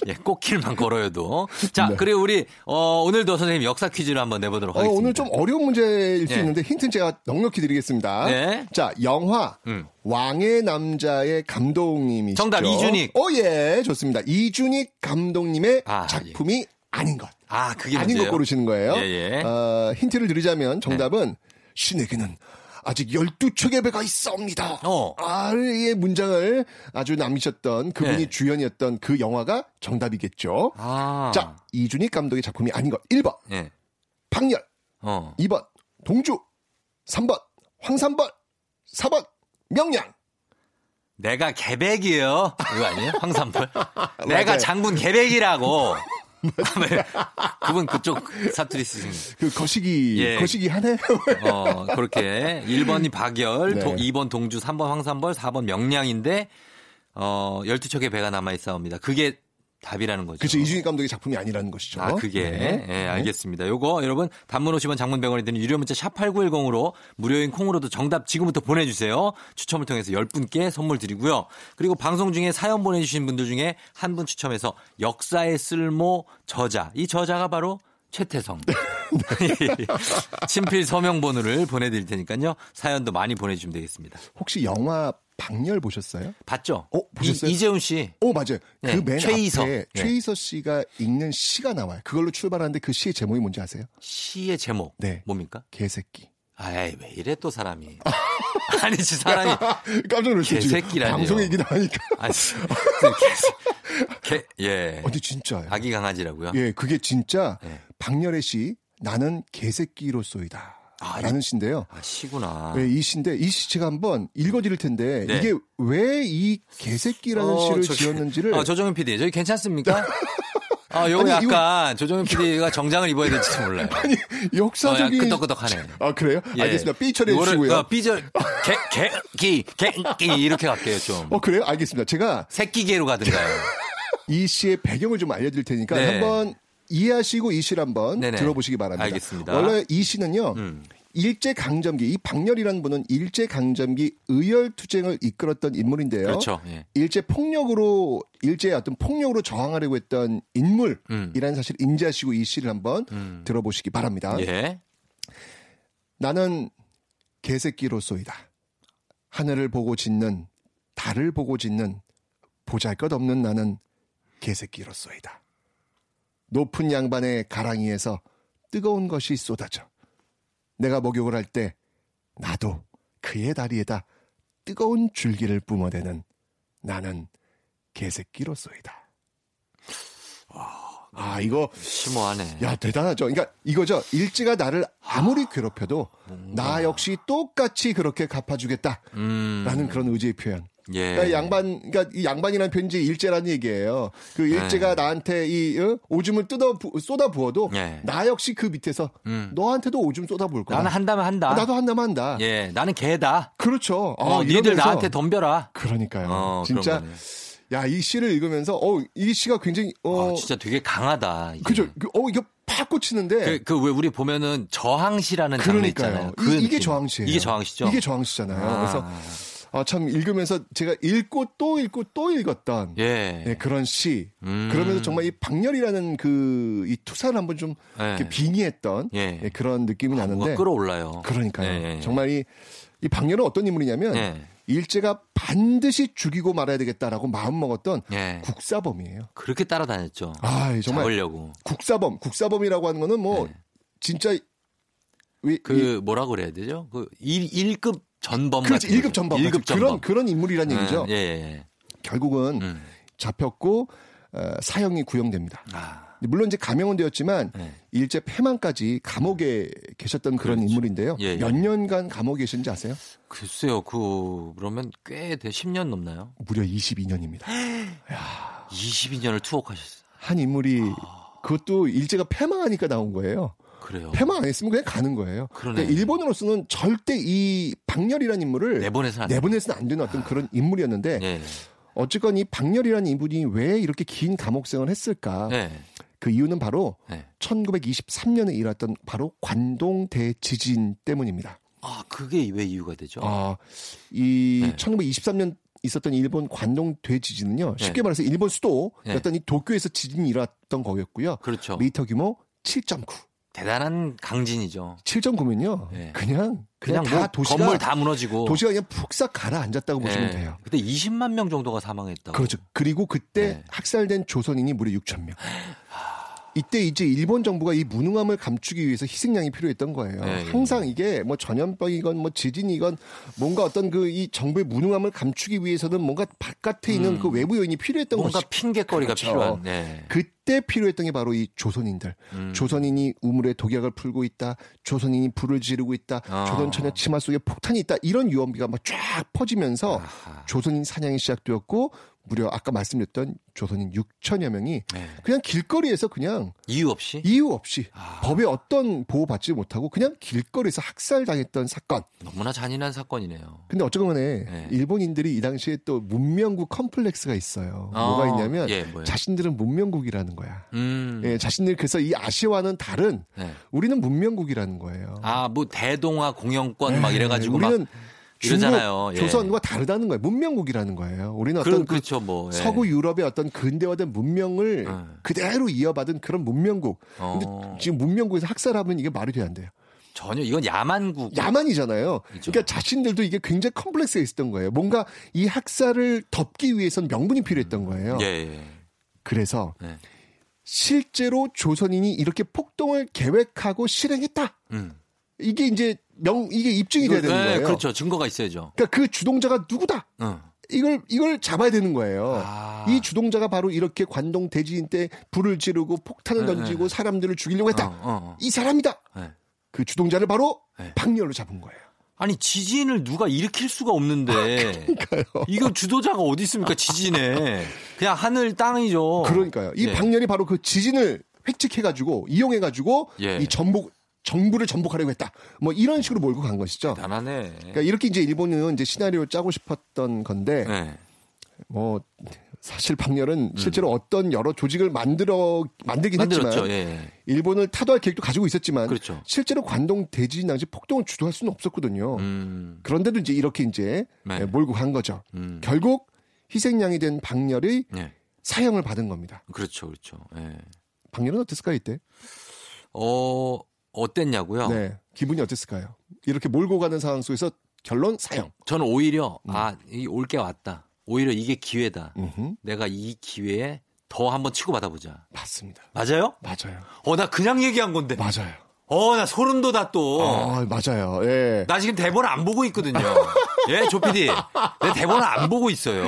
예, 꽃길만 걸어요도. 자, 네. 그리고 우리 어, 오늘도 선생님 역사 퀴즈를 한번 내보도록 하겠습니다. 어, 오늘 좀 어려운 문제일 수 네. 있는데 힌트는 제가 넉넉히 드리겠습니다. 네. 자, 영화 음. 왕의 남자의 감독님이시죠. 정답 이준익. 오, 예, 좋습니다. 이준익 감독님의 아, 예. 작품이 예. 아닌 것. 아, 그게 아닌 문제예요? 것 고르시는 거예요. 예, 예. 어, 힌트를 드리자면 정답은 네. 신에게는 아직 12척의 배가 있어옵니다. 어. 아의 문장을 아주 남기셨던 그분이 네. 주연이었던 그 영화가 정답이겠죠. 아. 자, 이준익 감독의 작품이 아닌 것. 1번. 네. 박열. 어. 2번. 동주. 3번. 황산벌. 4번. 명량. 내가 개백이에요. 이거 아니에요? 황산벌. 내가 장군 개백이라고. 네. 그분 그쪽 사투리 쓰신 그 거시기 예. 거시기 하네. 어 그렇게 1번이 박열, 네. 도, 2번 동주, 3번 황산벌, 4번 명량인데 어 12척의 배가 남아 있사옵니다. 그게 답이라는 거죠. 그렇죠. 이준익 감독의 작품이 아니라는 것이죠. 아, 그게. 네. 네, 알겠습니다. 요거 여러분 단문 50원 장문 100원이 드는 유료 문자 샵 8910으로 무료인 콩으로도 정답 지금부터 보내주세요. 추첨을 통해서 10분께 선물 드리고요. 그리고 방송 중에 사연 보내주신 분들 중에 한 분 추첨해서 역사의 쓸모 저자. 이 저자가 바로 최태성. 네. 친필 서명 번호를 보내드릴 테니까요. 사연도 많이 보내주시면 되겠습니다. 혹시 영화 박열 보셨어요? 봤죠. 어, 보셨어요? 이, 재훈 씨. 어, 맞아요. 네, 그맨 최이서. 앞에 네. 최이서 씨가 읽는 시가 나와요. 그걸로 출발하는데 그 시의 제목이 뭔지 아세요? 시의 제목. 네. 뭡니까? 개새끼. 아이 왜 이래 또 사람이 아니지 사람이 깜짝 놀랐어요 개새끼라니 방송 얘기 나니까 아니 개, 예 어디 진짜요 아기 강아지라고요 예 그게 진짜 예. 박렬애 씨 나는 개새끼로쏘이다 아, 라는 시인데요. 아, 시구나. 네, 이 시인데 이 시 제가 한번 읽어드릴 텐데 네. 이게 왜 이 개새끼라는 어, 시를 저기, 지었는지를. 아, 조정현 PD, 저기 괜찮습니까? 아, 요거 약간 이거... 조정현 PD가 정장을 입어야 될지 몰라요. 아니, 역사적인. 어, 끄덕끄덕하네. 아, 그래요? 예. 알겠습니다. 삐 처리 해 주시고요. 어, 삐절, 개, 개, 기, 개, 기, 이렇게 갈게요, 좀. 어, 그래요? 알겠습니다. 제가. 새끼개로 가든가요. 이 시의 배경을 좀 알려드릴 테니까 네. 한번 이해하시고 이 시를 한번 네네. 들어보시기 바랍니다. 알겠습니다. 원래 이 시는요. 음. 일제 강점기 이 박렬이라는 분은 일제 강점기 의열 투쟁을 이끌었던 인물인데요. 그렇죠. 예. 일제 폭력으로 일제의 어떤 폭력으로 저항하려고 했던 인물이라는 음. 사실 인지하시고 이 시를 한번 음. 들어보시기 바랍니다. 예. 나는 개새끼로소이다. 하늘을 보고 짖는 달을 보고 짖는 보잘것없는 나는 개새끼로소이다. 높은 양반의 가랑이에서 뜨거운 것이 쏟아져 내가 목욕을 할 때 나도 그의 다리에다 뜨거운 줄기를 뿜어대는 나는 개새끼로소이다. 아, 이거. 심오하네. 야, 대단하죠. 그러니까 이거죠. 일지가 나를 아무리 괴롭혀도 뭔가. 나 역시 똑같이 그렇게 갚아주겠다. 음. 라는 그런 의지의 표현. 예. 그러니까 양반, 그러니까 이 양반이라는 편지 일제라는 얘기예요. 그 일제가 예. 나한테 이 어? 오줌을 뜯어 부, 쏟아 부어도 예. 나 역시 그 밑에서 음. 너한테도 오줌 쏟아 부을 거야. 나는 한다면 한다. 아, 나도 한다면 한다. 예, 나는 개다. 그렇죠. 아, 어, 니들 나한테 덤벼라. 그러니까요. 어, 진짜. 야, 이 시를 읽으면서, 어, 이 시가 굉장히, 어. 아, 진짜 되게 강하다. 이게. 그죠. 그, 어, 이게 팍 꽂히는데. 그, 그, 왜 우리 보면은 저항시라는 장르 있잖아요. 그 이, 게 저항시예요. 이게 저항시죠? 이게 저항시잖아요. 아. 그래서 아, 참 읽으면서 제가 읽고 또 읽고 또 읽었던 예. 네, 그런 시. 음. 그러면서 정말 이 박렬이라는 그 이 투사를 한번 좀 예. 빙의했던 예. 네, 그런 느낌이 아, 나는데 끌어올라요. 그러니까요. 예. 정말 이, 이 박렬은 어떤 인물이냐면 예. 일제가 반드시 죽이고 말아야 되겠다라고 마음 먹었던 예. 국사범이에요. 그렇게 따라다녔죠. 아, 정말 잡으려고. 국사범, 국사범이라고 하는 거는 뭐 진짜 왜, 그 뭐라 그래야 되죠? 그 1, 1급 전범 그렇지, 1급 전범. 1급 전범. 그런 그런 인물이란 음, 얘기죠. 예, 예. 결국은 음. 잡혔고 어, 사형이 구형됩니다. 아. 물론 이제 감형은 되었지만 네. 일제 폐망까지 감옥에 계셨던 그런 그렇죠. 인물인데요. 예, 예. 몇 년간 감옥에 계신지 아세요? 글쎄요. 그 그러면 꽤 돼. 10년 넘나요? 무려 22년입니다. 야. 22년을 투옥하셨어요. 한 인물이 아. 그것도 일제가 폐망하니까 나온 거예요. 그래요. 폐망 안 했으면 그냥 가는 거예요. 그러네. 그러니까 일본으로서는 절대 이 박렬이라는 인물을 내보내서 안, 내보내서는 안 되는 어떤 아. 그런 인물이었는데 네. 어쨌건 이 박렬이라는 인물이 왜 이렇게 긴 감옥 생활을 했을까? 네. 그 이유는 바로 네. 1923년에 일어났던 바로 관동 대 지진 때문입니다. 아, 그게 왜 이유가 되죠? 아, 이 네. 1923년 있었던 일본 관동 대 지진은요. 쉽게 네. 말해서 일본 수도였던 네. 이 도쿄에서 지진이 일어났던 거였고요. 그렇죠. 미터 규모 7.9. 대단한 강진이죠. 7.9면요. 네. 그냥 그냥, 그냥 다 뭐 도시가 건물 다 무너지고 도시가 그냥 푹싹 가라앉았다고 네. 보시면 돼요. 그때 20만 명 정도가 사망했다고. 그렇죠. 그리고 그때 네. 학살된 조선인이 무려 6천 명. 이때 이제 일본 정부가 이 무능함을 감추기 위해서 희생양이 필요했던 거예요. 네, 항상 이게 뭐 전염병이건 뭐 지진이건 뭔가 어떤 그 이 정부의 무능함을 감추기 위해서는 뭔가 바깥에 있는 음. 그 외부 요인이 필요했던 뭔가 것이 핑계거리가 그렇죠. 필요한. 네. 그때 필요했던 게 바로 이 조선인들. 음. 조선인이 우물에 독약을 풀고 있다. 조선인이 불을 지르고 있다. 어. 조선 처녀 치마 속에 폭탄이 있다. 이런 유언비가 막 쫙 퍼지면서 아하. 조선인 사냥이 시작되었고 무려 아까 말씀드렸던 조선인 6천여 명이 네. 그냥 길거리에서 그냥 이유 없이 이유 없이 아. 법에 어떤 보호받지 못하고 그냥 길거리에서 학살당했던 사건. 너무나 잔인한 사건이네요. 근데 어쩌건간에 네. 일본인들이 이 당시에 또 문명국 컴플렉스가 있어요. 어. 뭐가 있냐면 예, 자신들은 문명국이라는 거야. 음. 예, 자신들 그래서 이 아시아와는 다른 네. 우리는 문명국이라는 거예요. 아, 뭐 대동아 공영권 막 네. 이래가지고 우리는 막 이러잖아요. 예. 조선과 다르다는 거예요. 문명국이라는 거예요. 우리는 어떤 그, 그렇죠, 뭐, 예. 서구 유럽의 어떤 근대화된 문명을 예. 그대로 이어받은 그런 문명국. 근데 어. 지금 문명국에서 학살하면 이게 말이 돼야 안 돼요. 전혀 이건 야만국. 야만이잖아요. 그렇죠. 그러니까 자신들도 이게 굉장히 컴플렉스가 있었던 거예요. 뭔가 이 학살을 덮기 위해선 명분이 필요했던 거예요. 예, 예. 그래서 예. 실제로 조선인이 이렇게 폭동을 계획하고 실행했다. 음. 이게 이제 명 이게 입증이 돼야 되는 네, 거예요. 그렇죠. 증거가 있어야죠. 그러니까 그 주동자가 누구다. 어. 이걸 이걸 잡아야 되는 거예요. 아. 이 주동자가 바로 이렇게 관동 대지인 때 불을 지르고 폭탄을 네, 던지고 네. 사람들을 죽이려고 했다. 어, 어, 어. 이 사람이다. 네. 그 주동자를 바로 네. 박렬로 잡은 거예요. 아니 지진을 누가 일으킬 수가 없는데 그러니까요. 이거 주도자가 어디 있습니까 지진에 그냥 하늘 땅이죠. 그러니까요. 이 예. 박렬이 바로 그 지진을 획책해가지고 이용해가지고 예. 이 전복 정부를 전복하려고 했다. 뭐 이런 식으로 몰고 간 것이죠. 대단하네. 그러니까 이렇게 이제 일본은 이제 시나리오 짜고 싶었던 건데 네. 뭐 사실 박렬은 음. 실제로 어떤 여러 조직을 만들어 만들긴 만들었죠. 했지만 예. 일본을 타도할 계획도 가지고 있었지만 그렇죠. 실제로 관동 대지진 당시 폭동을 주도할 수는 없었거든요. 음. 그런데도 이제 이렇게 이제 네. 몰고 간 거죠. 음. 결국 희생양이 된 박렬의 네. 사형을 받은 겁니다. 그렇죠, 그렇죠. 예. 박렬은 어땠을까요 이때? 어 어땠냐고요? 네. 기분이 어땠을까요? 이렇게 몰고 가는 상황 속에서 결론 사형. 저는 오히려 음. 아, 올게 왔다. 오히려 이게 기회다. 음흠. 내가 이 기회에 더 한번 치고 받아보자. 맞습니다. 맞아요? 맞아요. 어, 나 그냥 얘기한 건데. 맞아요. 어, 나 소름 돋아 또. 아, 맞아요. 예. 나 지금 대본을 안 보고 있거든요. 예, 조피디. 내 대본을 안 보고 있어요.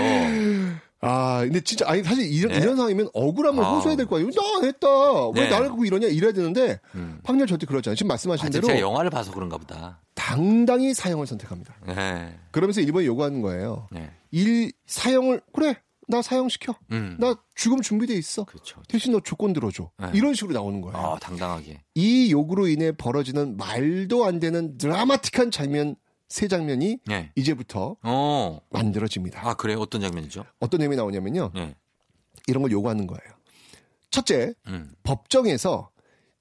아, 근데 진짜, 아니, 사실 이런, 네? 이런 상황이면 억울함을 아. 호소해야 될 거예요. 나 했다. 왜 네. 나를 갖고 이러냐? 이래야 되는데, 음. 판결 절대 그러지 않아요. 지금 말씀하신 아, 대로. 제가 영화를 봐서 그런가 보다. 당당히 사형을 선택합니다. 네. 그러면서 일본이 요구하는 거예요. 네. 일, 사형을, 그래. 나 사형시켜. 음. 나 죽음 준비돼 있어. 그쵸, 대신 너 조건 들어줘. 네. 이런 식으로 나오는 거예요. 아, 당당하게. 이 요구로 인해 벌어지는 말도 안 되는 드라마틱한 장면 세 장면이 네. 이제부터 어. 만들어집니다. 아 그래 어떤 장면이죠? 어떤 내용이 나오냐면요. 네. 이런 걸 요구하는 거예요. 첫째, 음. 법정에서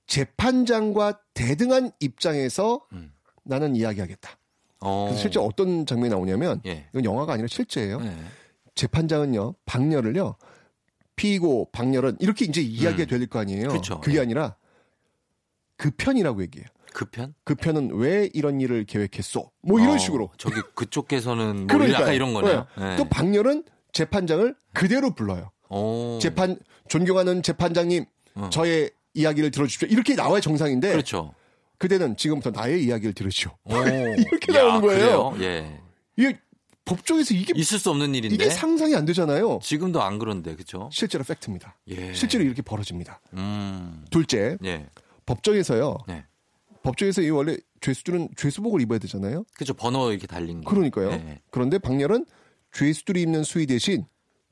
재판장과 대등한 입장에서 음. 나는 이야기하겠다. 어. 그래서 실제 어떤 장면이 나오냐면 예. 이건 영화가 아니라 실제예요. 예. 재판장은요 박렬을요 피고 박렬은 이렇게 이제 이야기가 음. 될거 아니에요. 그쵸. 그게 예. 아니라 그 편이라고 얘기해요. 그 편? 그 편은 왜 이런 일을 계획했소? 뭐 이런 어, 식으로. 저기 그쪽께서는 뭐 그러니까 약간 이런 거네요. 네. 네. 또 박렬은 재판장을 그대로 불러요. 오. 재판 존경하는 재판장님, 어. 저의 이야기를 들어주십시오. 이렇게 나와야 정상인데. 그렇죠. 그대는 지금부터 나의 이야기를 들으시오. 이렇게 야, 나오는 거예요. 그래요? 예. 이게 법정에서 이게 있을 수 없는 일인데 이게 상상이 안 되잖아요. 지금도 안 그런데 그렇죠? 실제로 팩트입니다. 예. 실제로 이렇게 벌어집니다. 음. 둘째, 예. 법정에서요. 네. 법정에서 이 원래 죄수들은 죄수복을 입어야 되잖아요. 그렇죠. 번호 이렇게 달린 거. 그러니까요. 네. 그런데 박렬은 죄수들이 입는 수의 대신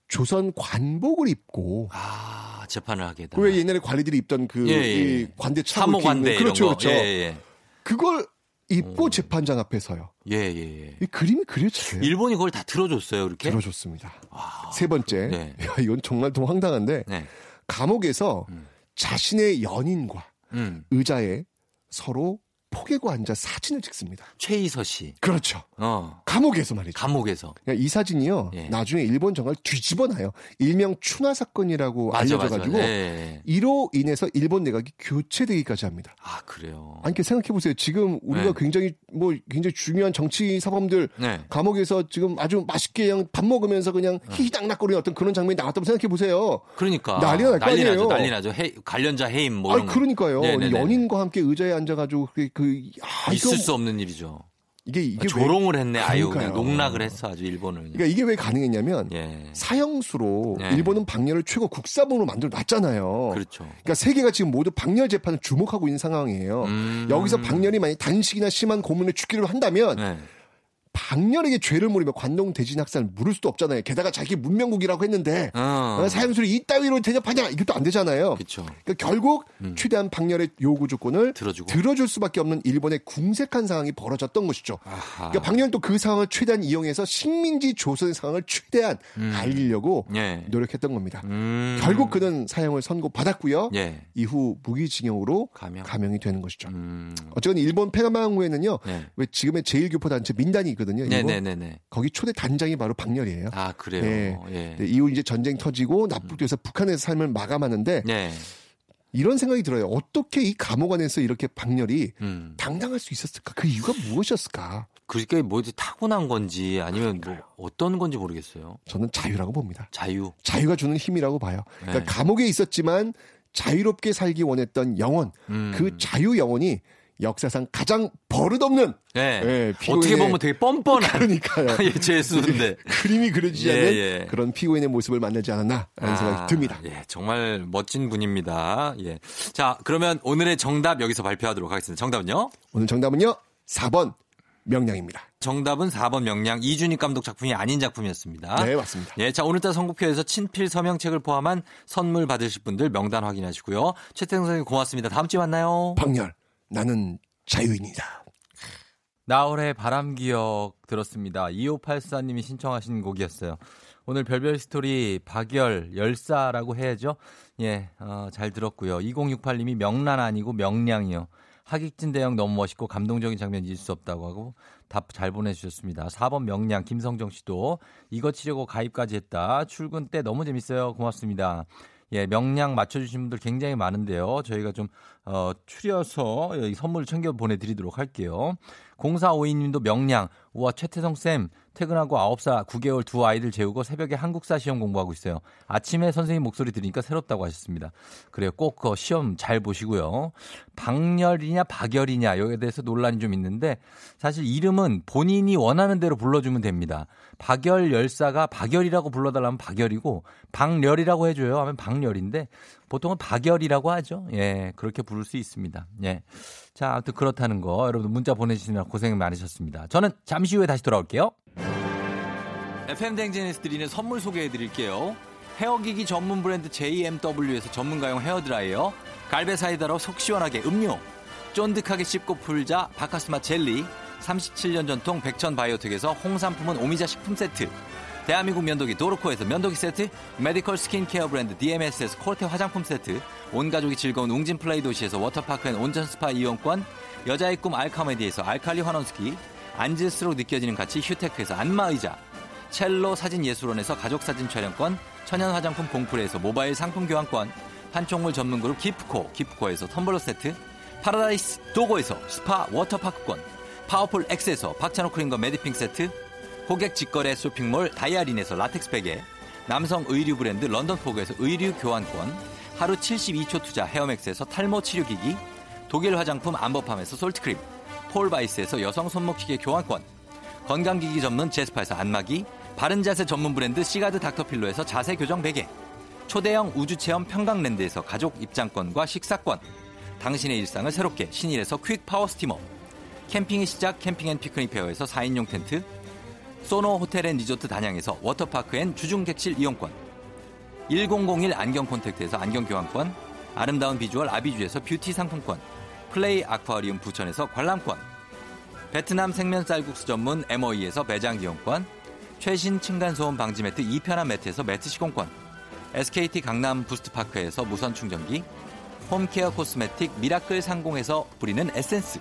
조선 관복을 입고 아 재판을 하게 다. 왜 옛날에 관리들이 입던 그 예, 예. 관대 차고 관대 그렇죠, 그렇죠. 예, 예. 그걸 입고 오. 재판장 앞에 서요. 예, 예, 예. 이 그림이 그려져요. 일본이 그걸 다 들어줬어요, 이렇게? 들어줬습니다. 아, 세 번째. 네. 야, 이건 정말 더 황당한데, 네. 감옥에서 음. 자신의 연인과 음. 의자에 서로 포개고 앉아 사진을 찍습니다. 최이서 씨. 그렇죠. 어. 감옥에서 말이죠. 감옥에서. 그러니까 이 사진이요. 예. 나중에 일본 정말 뒤집어놔요. 일명 추나 사건이라고 알려져가지고 예. 이로 인해서 일본 내각이 교체되기까지 합니다. 아 그래요. 아니 생각해 보세요. 지금 우리가 네. 굉장히 뭐 굉장히 중요한 정치 사범들 네. 감옥에서 지금 아주 맛있게 그냥 밥 먹으면서 그냥 네. 히히당락거리는 어떤 그런 장면이 나왔다고 생각해 보세요. 그러니까 난리가 날거 아니에요. 나죠. 난리 나죠. 해, 관련자 해임 뭐. 아 그러니까요. 네네네. 연인과 함께 의자에 앉아가지고 그, 그 아, 있을 수 없는 일이죠. 이게 이게 조롱을 왜, 했네 아유 그냥 농락을 했어 아주 일본을. 그러니까 이게 왜 가능했냐면 예. 사형수로 예. 일본은 박렬을 최고 국사범으로 만들어 놨잖아요. 그렇죠. 그러니까 세계가 지금 모두 박렬 재판을 주목하고 있는 상황이에요. 음. 여기서 박렬이 만약 단식이나 심한 고문을 죽기로 한다면 예. 박렬에게 죄를 물으며 관동 대진 학살을 물을 수도 없잖아요. 게다가 자기 문명국이라고 했는데 어. 어 사형수를 이따위로 대접하냐 이것도 안 되잖아요. 그러니까 결국 음. 최대한 박렬의 요구 조건을 들어주고. 들어줄 수밖에 없는 일본의 궁색한 상황이 벌어졌던 것이죠. 아하. 그러니까 박렬은 또 그 상황을 최대한 이용해서 식민지 조선의 상황을 최대한 음. 알리려고 예. 노력했던 겁니다. 음. 결국 그는 사형을 선고받았고요. 예. 이후 무기징역으로 가명. 이 되는 것이죠. 음. 어쨌든 일본 페나마항후에는요. 예. 왜 지금의 제1교포단체 민단이 있거든요. 네네네. 거기 초대 단장이 바로 박렬이에요. 아 그래요. 네. 예. 네, 이후 이제 전쟁 터지고 납북돼서 음. 북한에서 삶을 마감하는데 네. 이런 생각이 들어요. 어떻게 이 감옥 안에서 이렇게 박렬이 음. 당당할 수 있었을까? 그 이유가 무엇이었을까? 그게 뭐지 타고난 건지 아니면 뭐 어떤 건지 모르겠어요. 저는 자유라고 봅니다. 자유. 자유가 주는 힘이라고 봐요. 그러니까 네. 감옥에 있었지만 자유롭게 살기 원했던 영혼, 음. 그 자유 영혼이 역사상 가장 버릇없는 네. 예, 어떻게 보면 되게 뻔뻔한 그러니까요. 예, 제수인데 그림이 그려지지 않는 예, 예. 그런 피고인의 모습을 만나지 않았나라는 아, 생각이 듭니다. 예, 정말 멋진 분입니다. 예. 자, 그러면 오늘의 정답 여기서 발표하도록 하겠습니다. 정답은요? 오늘 정답은요. 4번 명량입니다. 정답은 4번 명량 이준익 감독 작품이 아닌 작품이었습니다. 네, 맞습니다. 예, 자 오늘따라 선곡표에서 친필 서명책을 포함한 선물 받으실 분들 명단 확인하시고요. 최태성 선생님 고맙습니다. 다음 주에 만나요. 박렬, 나는 자유인이다. 나월의 바람 기억 들었습니다. 2584님이 신청하신 곡이었어요. 오늘 별별 스토리 박열 열사라고 해야죠. 예, 어, 잘 들었고요. 2068님이 명란 아니고 명량이요. 하객진 대형 너무 멋있고 감동적인 장면 잊을 수 없다고 하고 답 잘 보내주셨습니다. 4번 명량 김성정 씨도 이거 치려고 가입까지 했다. 출근 때 너무 재밌어요. 고맙습니다. 예, 명량 맞춰주신 분들 굉장히 많은데요. 저희가 좀, 어, 추려서 선물을 챙겨 보내드리도록 할게요. 0452님도 명량. 우와, 최태성쌤, 퇴근하고 9살 9개월 두 아이들 재우고 새벽에 한국사 시험 공부하고 있어요. 아침에 선생님 목소리 들으니까 새롭다고 하셨습니다. 그래요. 꼭 그 시험 잘 보시고요. 박열이냐 박열이냐 여기에 대해서 논란이 좀 있는데 사실 이름은 본인이 원하는 대로 불러주면 됩니다. 박열 열사가 박열이라고 불러달라면 박열이고 박열이라고 해줘요 하면 박열인데 보통은 박열이라고 하죠. 예, 그렇게 부를 수 있습니다. 예. 자, 아무튼 그렇다는 거 여러분 문자 보내주시느라 고생 많으셨습니다. 저는 잠시 후에 다시 돌아올게요. FM 댕진에서 드리는 선물 소개해 드릴게요. 헤어기기 전문 브랜드 JMW에서 전문가용 헤어드라이어, 갈배 사이다로 속 시원하게 음료, 쫀득하게 씹고 풀자 박카스맛 젤리, 37년 전통 백천 바이오텍에서 홍삼품은 오미자 식품 세트, 대한민국 면도기 도르코에서 면도기 세트, 메디컬 스킨케어 브랜드 DMS에서 코르테 화장품 세트, 온 가족이 즐거운 웅진 플레이 도시에서 워터파크 and 온천 스파 이용권, 여자의 꿈 알카메디에서 알칼리 환원수기, 앉을수록 느껴지는 가치 휴테크에서 안마의자, 첼로 사진 예술원에서 가족 사진 촬영권, 천연 화장품 봉프레에서 모바일 상품 교환권, 판촉물 전문 그룹 기프코, 기프코에서 텀블러 세트, 파라다이스 도고에서 스파 워터파크권, 파워풀 X에서 박찬호 크림과 매디핑 세트, 고객 직거래 쇼핑몰 다이아린에서 라텍스 베개, 남성 의류 브랜드 런던포그에서 의류 교환권, 하루 72초 투자 헤어맥스에서 탈모 치료기기, 독일 화장품 안버팜에서 솔트크림, 폴바이스에서 여성 손목시계 교환권, 건강기기 전문 제스파에서 안마기, 바른자세 전문 브랜드 시가드 닥터필로에서 자세 교정 베개, 초대형 우주체험 평강랜드에서 가족 입장권과 식사권, 당신의 일상을 새롭게 신일에서 퀵 파워 스티머, 캠핑의 시작 캠핑 앤 피크닉 페어에서 4인용 텐트, 소노 호텔 앤 리조트 단양에서 워터파크 and 주중 객실 이용권, 1001 안경 콘택트에서 안경 교환권, 아름다운 비주얼 아비주에서 뷰티 상품권, 플레이 아쿠아리움 부천에서 관람권, 베트남 생면 쌀국수 전문 MOE에서 매장 이용권, 최신 층간소음 방지 매트 2편한 매트에서 매트 시공권, SKT 강남 부스트파크에서 무선 충전기, 홈케어 코스메틱 미라클 상공에서 뿌리는 에센스,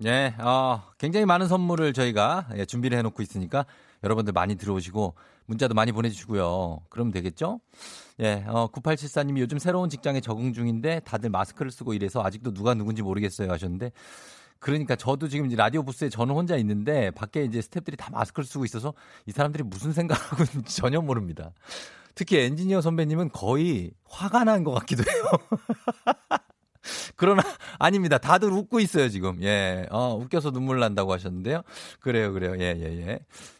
네, 어, 굉장히 많은 선물을 저희가 예, 준비를 해놓고 있으니까 여러분들 많이 들어오시고 문자도 많이 보내주시고요. 그러면 되겠죠? 예, 어, 9874님이 요즘 새로운 직장에 적응 중인데 다들 마스크를 쓰고 이래서 아직도 누가 누군지 모르겠어요 하셨는데 그러니까 저도 지금 라디오 부스에 저는 혼자 있는데 밖에 이제 스탭들이 다 마스크를 쓰고 있어서 이 사람들이 무슨 생각하고 있는지 전혀 모릅니다. 특히 엔지니어 선배님은 거의 화가 난 것 같기도 해요. 그러나 아닙니다. 다들 웃고 있어요 지금. 예, 어 웃겨서 눈물 난다고 하셨는데요. 그래요, 그래요. 예, 예, 예.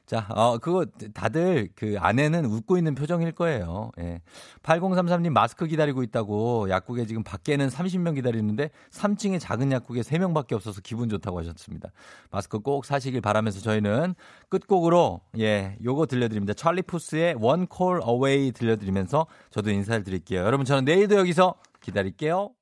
자, 어, 그거 다들 그 안에는 웃고 있는 표정일 거예요. 예. 8033님 마스크 기다리고 있다고 약국에 지금 밖에는 30명 기다리는데 3층에 작은 약국에 3명밖에 없어서 기분 좋다고 하셨습니다. 마스크 꼭 사시길 바라면서 저희는 끝곡으로 예, 요거 들려드립니다. 찰리 푸스의 One Call Away 들려드리면서 저도 인사를 드릴게요. 여러분 저는 내일도 여기서 기다릴게요.